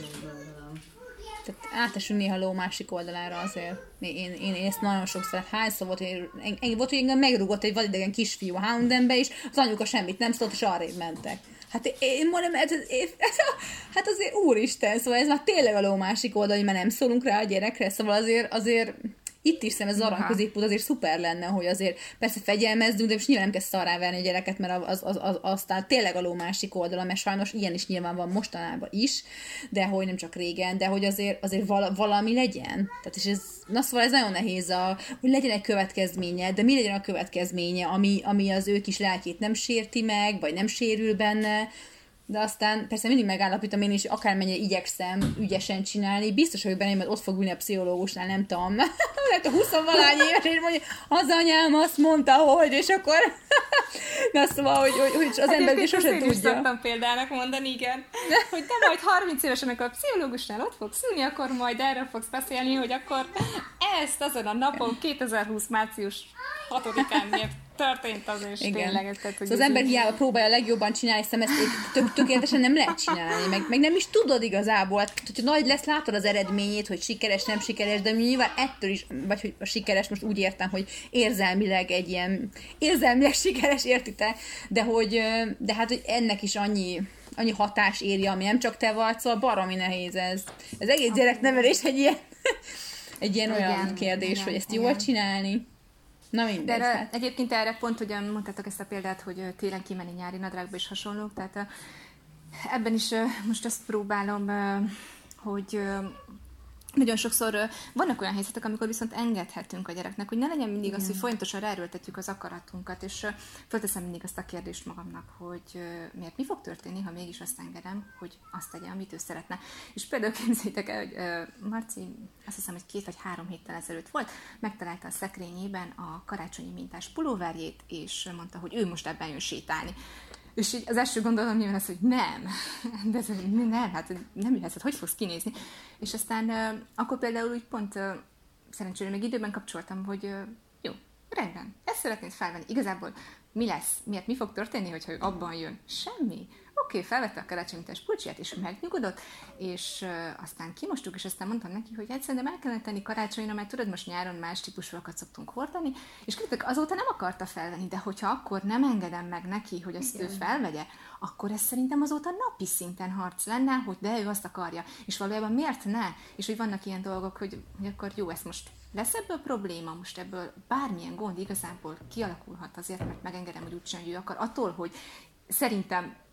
Tehát átesünk néha ló másik oldalára azért. Én, én, én ezt nagyon sokszor, hányszor volt, hogy, én, volt, hogy engem megrúgott egy vadidegen kisfiú a Houndenbe, és az anyuka semmit nem szólt, és arrébb mentek. Hát én mondom, ez, ez, ez, hát azért úristen, szóval ez már tényleg a ló másik oldal, hogy már nem szólunk rá a gyerekre, szóval azért, azért itt is szerintem ez az arany középút azért szuper lenne, hogy azért persze fegyelmezzünk, de most nyilván nem kell szarrá venni a gyereket, mert az, az, az, aztán tényleg a ló másik oldala, mert sajnos ilyen is nyilván van mostanában is, de hogy nem csak régen, de hogy azért, azért vala, valami legyen. Tehát és ez, na szóval ez nagyon nehéz, a, hogy legyen egy következménye, de mi legyen a következménye, ami, ami az ő kis lelkét nem sérti meg, vagy nem sérül benne, de aztán persze mindig megállapítom én is, akármennyire igyekszem ügyesen csinálni, biztos hogy benne, mert ott fog ülni a pszichológusnál, nem tudom, mert a 20 valány éves, és mondja, az anyám azt mondta, hogy, és akkor Na szóval, hogy, hogy, hogy az hát ember is sosem tudja. Szoktam példának mondani, igen, hogy te majd 30 évesen, amikor a pszichológusnál ott fogsz ülni, akkor majd erről fogsz beszélni, hogy akkor ezt azon a napon 2020 március 6-án miért történt az, és Igen. tényleg. Tehát, szóval az ember hiába próbálja legjobban csinálni, hiszem ezt tök, tökéletesen nem lehet csinálni, meg, meg nem is tudod igazából. Hát, hogyha nagy lesz, látod az eredményét, hogy sikeres, nem sikeres, de nyilván ettől is, vagy hogy a sikeres, most úgy értem, hogy érzelmileg egy ilyen, érzelmileg sikeres, értitek, de hogy, de hát, hogy ennek is annyi, annyi hatás érje, ami nem csak te vagy, szóval baromi nehéz ez. Ez egész gyereknevelés egy ilyen, egy ilyen igen, olyan kérdés, igen, hogy ezt igen. jól csinálni. Na mindegy. De erre, hát. egyébként erre pont, hogy mondtátok ezt a példát, hogy télen kimenni nyári nadrágba és hasonlók, tehát ebben is most azt próbálom, hogy nagyon sokszor vannak olyan helyzetek, amikor viszont engedhetünk a gyereknek, hogy ne legyen mindig Igen. az, hogy folyamatosan ráerőltetjük az akaratunkat, és fölteszem mindig azt a kérdést magamnak, hogy miért mi fog történni, ha mégis azt engedem, hogy azt tegye, amit ő szeretne. És például képzeljétek el, hogy Marci, azt hiszem, hogy két vagy három héttel ezelőtt volt, megtalálta a szekrényében a karácsonyi mintás pulóverjét, és mondta, hogy ő most ebben jön sétálni. És így az első gondolatom nyilván az, hogy nem, de ez, nem, hát nem jöhetsz, hát hogy fogsz kinézni. És aztán akkor például úgy pont szerencsére még időben kapcsoltam, hogy jó, rendben, ezt szeretnéd felvenni. Igazából mi lesz, miért mi fog történni, hogyha ő abban jön? Semmi. Oké, okay, felvette a karácsonyítás pulcsiját, és megnyugodott, és uh, aztán kimostuk, és aztán mondtam neki, hogy hát szerintem el kellene tenni karácsonyra, mert tudod, most nyáron más típusúakat szoktunk hordani, és kérdezik, azóta nem akarta felvenni, de hogyha akkor nem engedem meg neki, hogy azt Igen. ő felvegye, akkor ez szerintem azóta napi szinten harc lenne, hogy de ő azt akarja. És valójában miért ne? És hogy vannak ilyen dolgok, hogy, hogy akkor jó, ezt most lesz ebből probléma, most ebből bármilyen gond igazából kialakulhat azért, mert megengedem, hogy úgysem, hogy ő akar, attól, hogy szerintem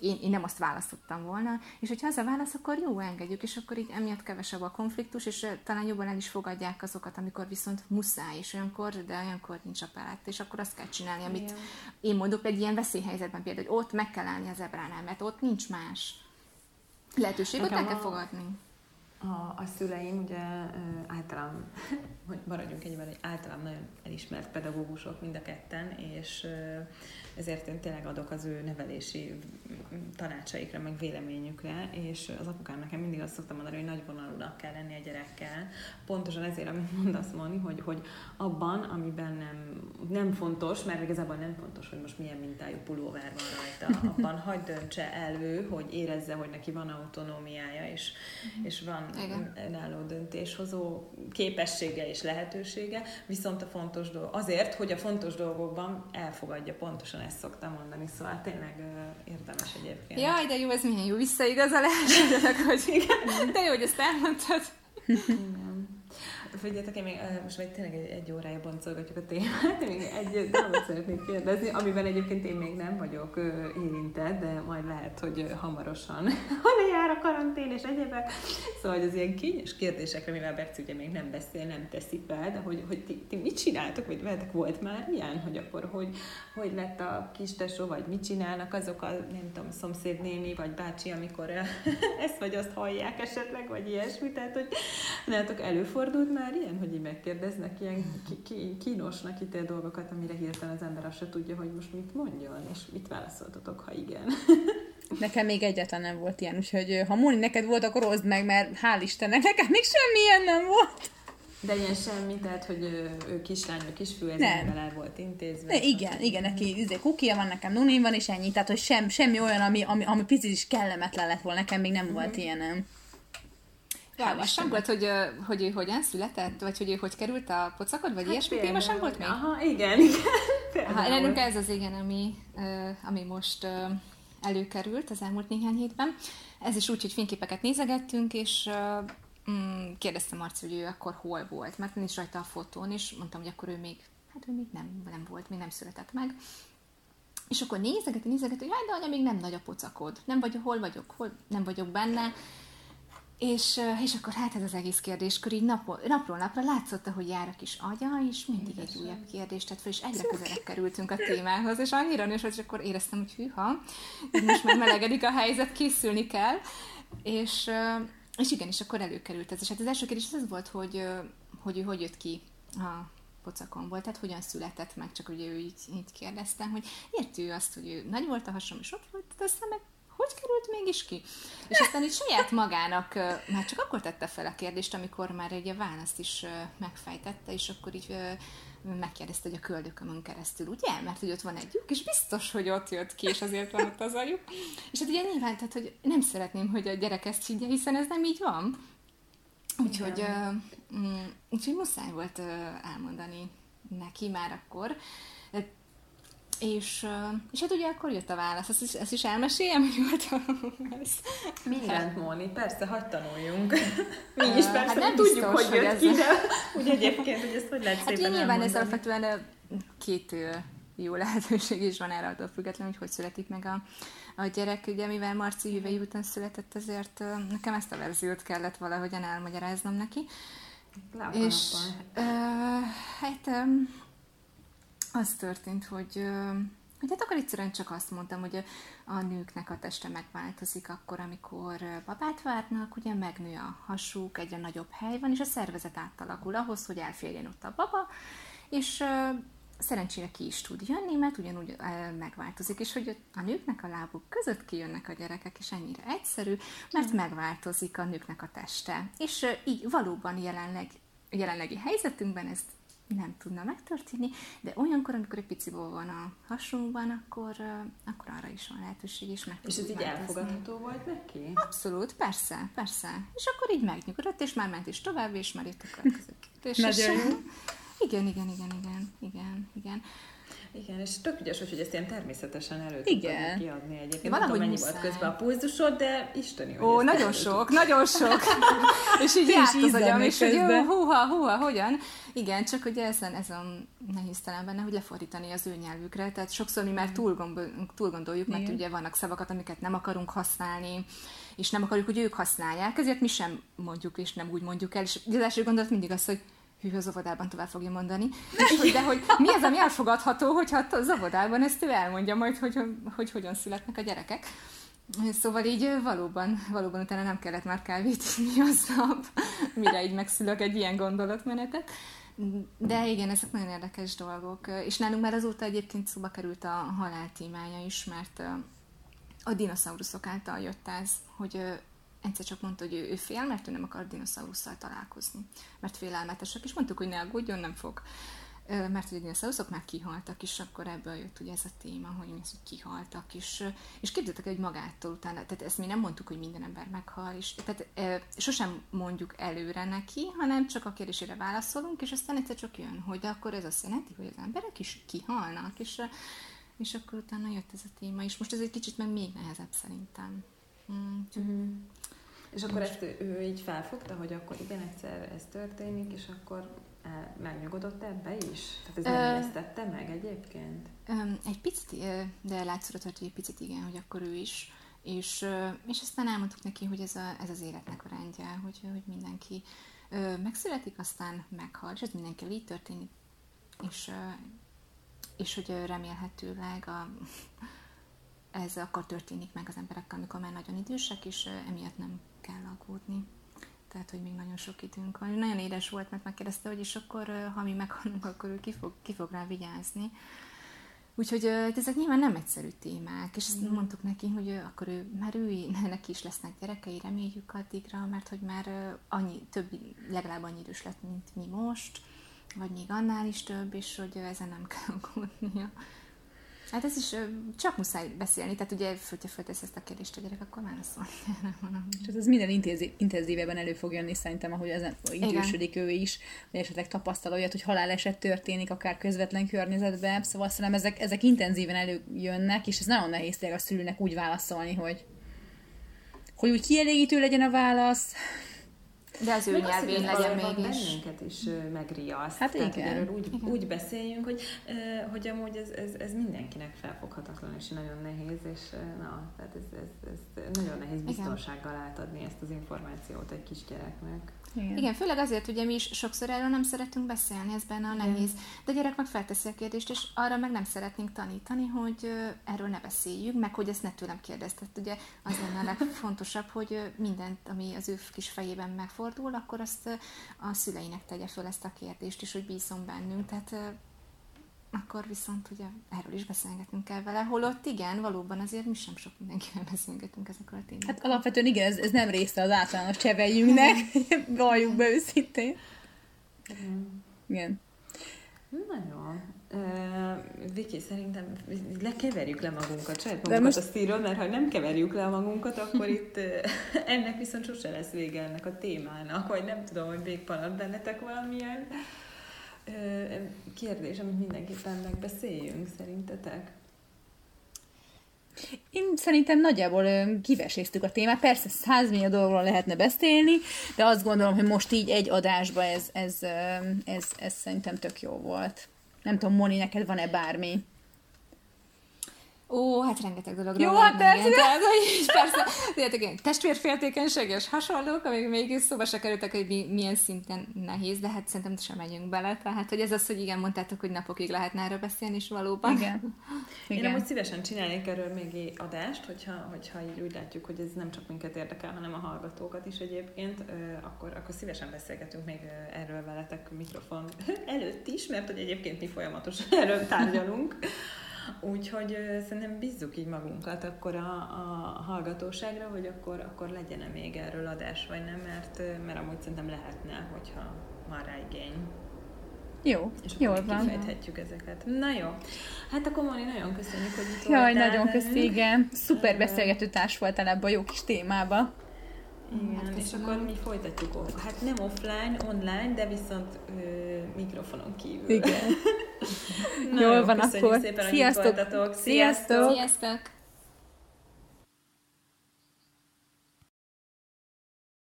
én, én nem azt választottam volna, és hogyha az a válasz, akkor jó, engedjük, és akkor így emiatt kevesebb a konfliktus, és talán jobban el is fogadják azokat, amikor viszont muszáj, és olyankor, de olyankor nincs a palett, és akkor azt kell csinálni, amit Igen. én mondok egy ilyen veszélyhelyzetben például, hogy ott meg kell állni az ebránál, mert ott nincs más lehetőség, ott el kell fogadni a, a szüleim ugye általán, hogy maradjunk egyben, egy általán nagyon elismert pedagógusok mind a ketten, és ezért én tényleg adok az ő nevelési tanácsaikra, meg véleményükre, és az apukám nekem mindig azt szoktam mondani, hogy nagy vonalúnak kell lenni a gyerekkel. Pontosan ezért, amit mondasz, Moni, hogy, hogy abban, amiben nem, nem fontos, mert igazából nem fontos, hogy most milyen mintájú pulóver van rajta, abban hagyd döntse el ő, hogy érezze, hogy neki van autonómiája, és, és van Igen. önálló döntéshozó képessége és lehetősége, viszont a fontos dolog, azért, hogy a fontos dolgokban elfogadja pontosan ezt szoktam mondani, szóval tényleg uh, érdemes egyébként. Jaj, de jó, ez milyen jó visszaigazolás, hogy igen, de jó, hogy ezt elmondtad. Igen. Figyeljetek, én még most vagy tényleg egy, egy órája boncolgatjuk a témát, még egy dolgot szeretnék kérdezni, amiben egyébként én még nem vagyok érintett, de majd lehet, hogy hamarosan, ha jár a karantén és egyébek. Szóval, hogy az ilyen kényes kérdésekre, mivel Berci ugye még nem beszél, nem teszi fel, de hogy, hogy ti, ti mit csináltok, vagy veletek volt már ilyen, hogy akkor hogy, hogy lett a kis tesó, vagy mit csinálnak azok a, nem tudom, szomszédnéni, vagy bácsi, amikor ezt vagy azt hallják esetleg, vagy ilyesmi, tehát hogy látok, előfordult már ilyen, hogy így megkérdeznek ilyen kínosnak ítél dolgokat, amire hirtelen az ember azt se tudja, hogy most mit mondjon, és mit válaszoltatok, ha igen. Nekem még egyáltalán nem volt ilyen, úgyhogy ha Móni neked volt, akkor hozd meg, mert hál' Istennek, nekem még semmi ilyen nem volt. De ilyen semmi, tehát, hogy ő, ő kislány, ő kisfiú, ez nem. el volt intézve. De igen, igen, neki izé, kukia van, nekem nunin van, és ennyi. Tehát, hogy sem, semmi olyan, ami, ami, ami picit is kellemetlen lett volna, nekem még nem mm-hmm. volt ilyenem. Sem volt, hogy, hogy ő hogyan született, vagy hogy ő hogy került a pocakod, vagy hát ilyesmi téma sem volt még? Aha, igen, igen. Aha, ellenünk ez az igen, ami, ami most előkerült az elmúlt néhány hétben. Ez is úgy, hogy fényképeket nézegettünk, és mm, kérdeztem Marci, hogy ő akkor hol volt, mert nincs rajta a fotón, és mondtam, hogy akkor ő még, hát ő még nem, nem volt, még nem született meg. És akkor nézegeti, nézegeti, hogy hát de anya, még nem nagy a pocakod, nem vagy, hol vagyok, hol nem vagyok benne, és, és akkor hát ez az egész kérdéskör így napról, napról napra látszott, hogy jár a kis agya, és mindig egy újabb kérdést tett fel, és egyre közelebb kerültünk a témához, és annyira nős, hogy akkor éreztem, hogy hűha, most már melegedik a helyzet, készülni kell, és, és igen, és akkor előkerült ez. És hát az első kérdés az volt, hogy, hogy ő hogy jött ki a pocakomból, tehát hogyan született meg, csak ugye ő így, így kérdeztem, hogy értő azt, hogy ő nagy volt a hasom, és ott volt, aztán meg hogy került mégis ki? És aztán így saját magának már csak akkor tette fel a kérdést, amikor már egy a választ is megfejtette, és akkor így megkérdezte, hogy a köldökömön keresztül, ugye? Mert hogy ott van egy lyuk, és biztos, hogy ott jött ki, és azért van ott az a lyuk. És hát ugye nyilván, tehát, hogy nem szeretném, hogy a gyerek ezt higgye, hiszen ez nem így van. Úgyhogy, uh, úgyhogy muszáj volt uh, elmondani neki már akkor. És, és hát ugye akkor jött a válasz. Ezt is, ezt is elmeséljem, hogy volt a válasz. Mindent, Móni, persze, hagyd tanuljunk. Mi is persze hát nem tudjuk, biztos, hogy jött ki, de úgy egyébként, hogy ezt hogy lehet hát szépen nyilván ez alapvetően két jó lehetőség is van erre attól függetlenül, hogy hogy születik meg a, a gyerek. Ugye, mivel Marci hüvei után született, ezért nekem ezt a verziót kellett valahogyan elmagyaráznom neki. Le és uh, hát az történt, hogy, hogy hát akkor egyszerűen csak azt mondtam, hogy a nőknek a teste megváltozik akkor, amikor babát várnak, ugye megnő a hasuk, egyre nagyobb hely van, és a szervezet átalakul ahhoz, hogy elférjen ott a baba, és szerencsére ki is tud jönni, mert ugyanúgy megváltozik, és hogy a nőknek a lábuk között kijönnek a gyerekek, és ennyire egyszerű, mert megváltozik a nőknek a teste. És így valóban jelenleg, jelenlegi helyzetünkben ezt nem tudna megtörténni, de olyankor, amikor egy pici van a hasunkban, akkor, akkor arra is van lehetőség, és meg És ez így elfogadható volt neki? Abszolút, persze, persze. És akkor így megnyugodott, és már ment is tovább, és már itt a következő kérdés. Nagyon jó. Igen, igen, igen, igen, igen, igen. Igen, és tök ügyes, hogy ezt ilyen természetesen elő Igen. kiadni egyébként. Valahogy nem tudom, mennyi volt közben a pulzusod, de isteni, hogy Ó, nagyon sok, nagyon sok. és így járt az agyam, és hogy jó, húha, húha, hogyan. Igen, csak ugye ezen, ez a nehéz talán benne, hogy lefordítani az ő nyelvükre. Tehát sokszor mi már túl, túl gondoljuk, mert Igen. ugye vannak szavakat, amiket nem akarunk használni, és nem akarjuk, hogy ők használják, ezért mi sem mondjuk, és nem úgy mondjuk el. És az első gondolat mindig az, hogy hű, az óvodában tovább fogja mondani. És hogy, de hogy mi az, ami elfogadható, hogyha az óvodában ezt ő elmondja majd, hogy, hogy, hogy hogyan születnek a gyerekek. Szóval így valóban, valóban utána nem kellett már kávét inni aznap, mire így megszülök egy ilyen gondolatmenetet. De igen, ezek nagyon érdekes dolgok. És nálunk már azóta egyébként szóba került a halál témája is, mert a dinoszauruszok által jött ez, hogy egyszer csak mondta, hogy ő, ő fél, mert ő nem akar dinoszaurusszal találkozni, mert félelmetesek, és mondtuk, hogy ne aggódjon, nem fog. Mert hogy a dinoszauruszok már kihaltak, és akkor ebből jött ugye ez a téma, hogy mi az, hogy kihaltak, és, és képzeltek egy magától utána, tehát ezt mi nem mondtuk, hogy minden ember meghal, és tehát e, sosem mondjuk előre neki, hanem csak a kérdésére válaszolunk, és aztán egyszer csak jön, hogy akkor ez azt jelenti, hogy az emberek is kihalnak, és, és akkor utána jött ez a téma, és most ez egy kicsit meg még nehezebb szerintem. Mm, mm-hmm. És akkor ezt ő, ő így felfogta, hogy akkor igen, egyszer ez történik, és akkor e, megnyugodott ebbe is? Tehát ez nem éreztette meg egyébként? Egy picit, de látszott, hogy egy picit igen, hogy akkor ő is. És, és aztán elmondtuk neki, hogy ez, a, ez az életnek a rendje, hogy, hogy mindenki megszületik, aztán meghal, és ez mindenki így történik. És, és hogy remélhetőleg a, ez akkor történik meg az emberekkel, amikor már nagyon idősek, és emiatt nem kell aggódni. Tehát, hogy még nagyon sok időnk van. Nagyon édes volt, mert megkérdezte, hogy és akkor, ha mi meghalunk, akkor ő ki fog, ki fog rá vigyázni. Úgyhogy ezek nyilván nem egyszerű témák, és ezt mm. mondtuk neki, hogy akkor ő, már ő, neki is lesznek gyerekei, reméljük addigra, mert hogy már annyi, több, legalább annyi idős lett, mint mi most, vagy még annál is több, és hogy ezen nem kell aggódnia. Hát ez is csak muszáj beszélni, tehát ugye, hogyha föltesz ezt a kérdést a gyerek, akkor válaszol. És ez minden intézi, intenzíveben elő fog jönni szerintem, ahogy ezen idősödik ő is, vagy esetleg tapasztal olyat, hogy haláleset történik, akár közvetlen környezetben, szóval szerintem ezek, ezek intenzíven előjönnek, és ez nagyon nehéz a szülőnek úgy válaszolni, hogy hogy úgy kielégítő legyen a válasz, de az ő Meg nyelvén legyen mégis. Bennünket is megriaszt. Hát Tehát, igen. Erről úgy, igen. úgy beszéljünk, hogy, hogy amúgy ez, ez, ez mindenkinek felfoghatatlan és nagyon nehéz, és na, tehát ez, ez, ez nagyon nehéz biztonsággal átadni ezt az információt egy kisgyereknek. Igen. Igen, főleg azért, ugye mi is sokszor erről nem szeretünk beszélni, ez benne a nehéz. De a gyerek meg felteszi a kérdést, és arra meg nem szeretnénk tanítani, hogy erről ne beszéljünk, meg hogy ezt ne tőlem kérdezt. Tehát ugye az lenne a legfontosabb, hogy mindent, ami az ő kis fejében megfordul, akkor azt a szüleinek tegye föl ezt a kérdést, és hogy bízom bennünk. Tehát akkor viszont ugye erről is beszélgetünk kell vele, holott igen, valóban azért mi sem sok mindenkivel beszélgetünk ezekről a témákról. Hát alapvetően igen, ez, ez nem része az általános cseveljünknek, valljuk be őszintén. Igen. Na jó. Uh, Viki, szerintem lekeverjük le magunkat, saját magunkat most... a szíról, mert ha nem keverjük le magunkat, akkor itt uh, ennek viszont sose lesz vége ennek a témának, vagy nem tudom, hogy végpanat bennetek valamilyen kérdés, amit mindenképpen megbeszéljünk, szerintetek? Én szerintem nagyjából kiveséztük a témát. Persze százmillió dolgról lehetne beszélni, de azt gondolom, hogy most így egy adásba ez, ez, ez, ez, ez szerintem tök jó volt. Nem tudom, Moni, neked van-e bármi? Ó, hát rengeteg dolog. Jó, hát persze. Tehát, hogy persze, tehát, igen, testvérféltékenység és hasonlók, amik még szóba se kerültek, hogy mi, milyen szinten nehéz, de hát szerintem sem megyünk bele. Tehát, hogy ez az, hogy igen, mondtátok, hogy napokig lehetne erről beszélni, és valóban. Igen. igen. Én amúgy szívesen csinálnék erről még adást, hogyha, hogyha így úgy látjuk, hogy ez nem csak minket érdekel, hanem a hallgatókat is egyébként, akkor, akkor szívesen beszélgetünk még erről veletek mikrofon előtt is, mert hogy egyébként mi folyamatosan erről tárgyalunk. Úgyhogy szerintem bízzuk így magunkat akkor a, a hallgatóságra, hogy akkor, akkor legyen-e még erről adás, vagy nem, mert, mert amúgy szerintem lehetne, hogyha van rá igény. Jó, és jól van. kifejthetjük ezeket. Na jó. Hát akkor Moni, nagyon köszönjük, hogy itt Jaj, voltál. nagyon köszönjük, igen. Szuper beszélgető társ voltál ebbe a jó kis témába. Igen, hát és akkor mi folytatjuk, hát nem offline, online, de viszont ö, mikrofonon kívül. Igen. Jól van akkor. Szépen, Sziasztok! Sziasztok! Sziasztok!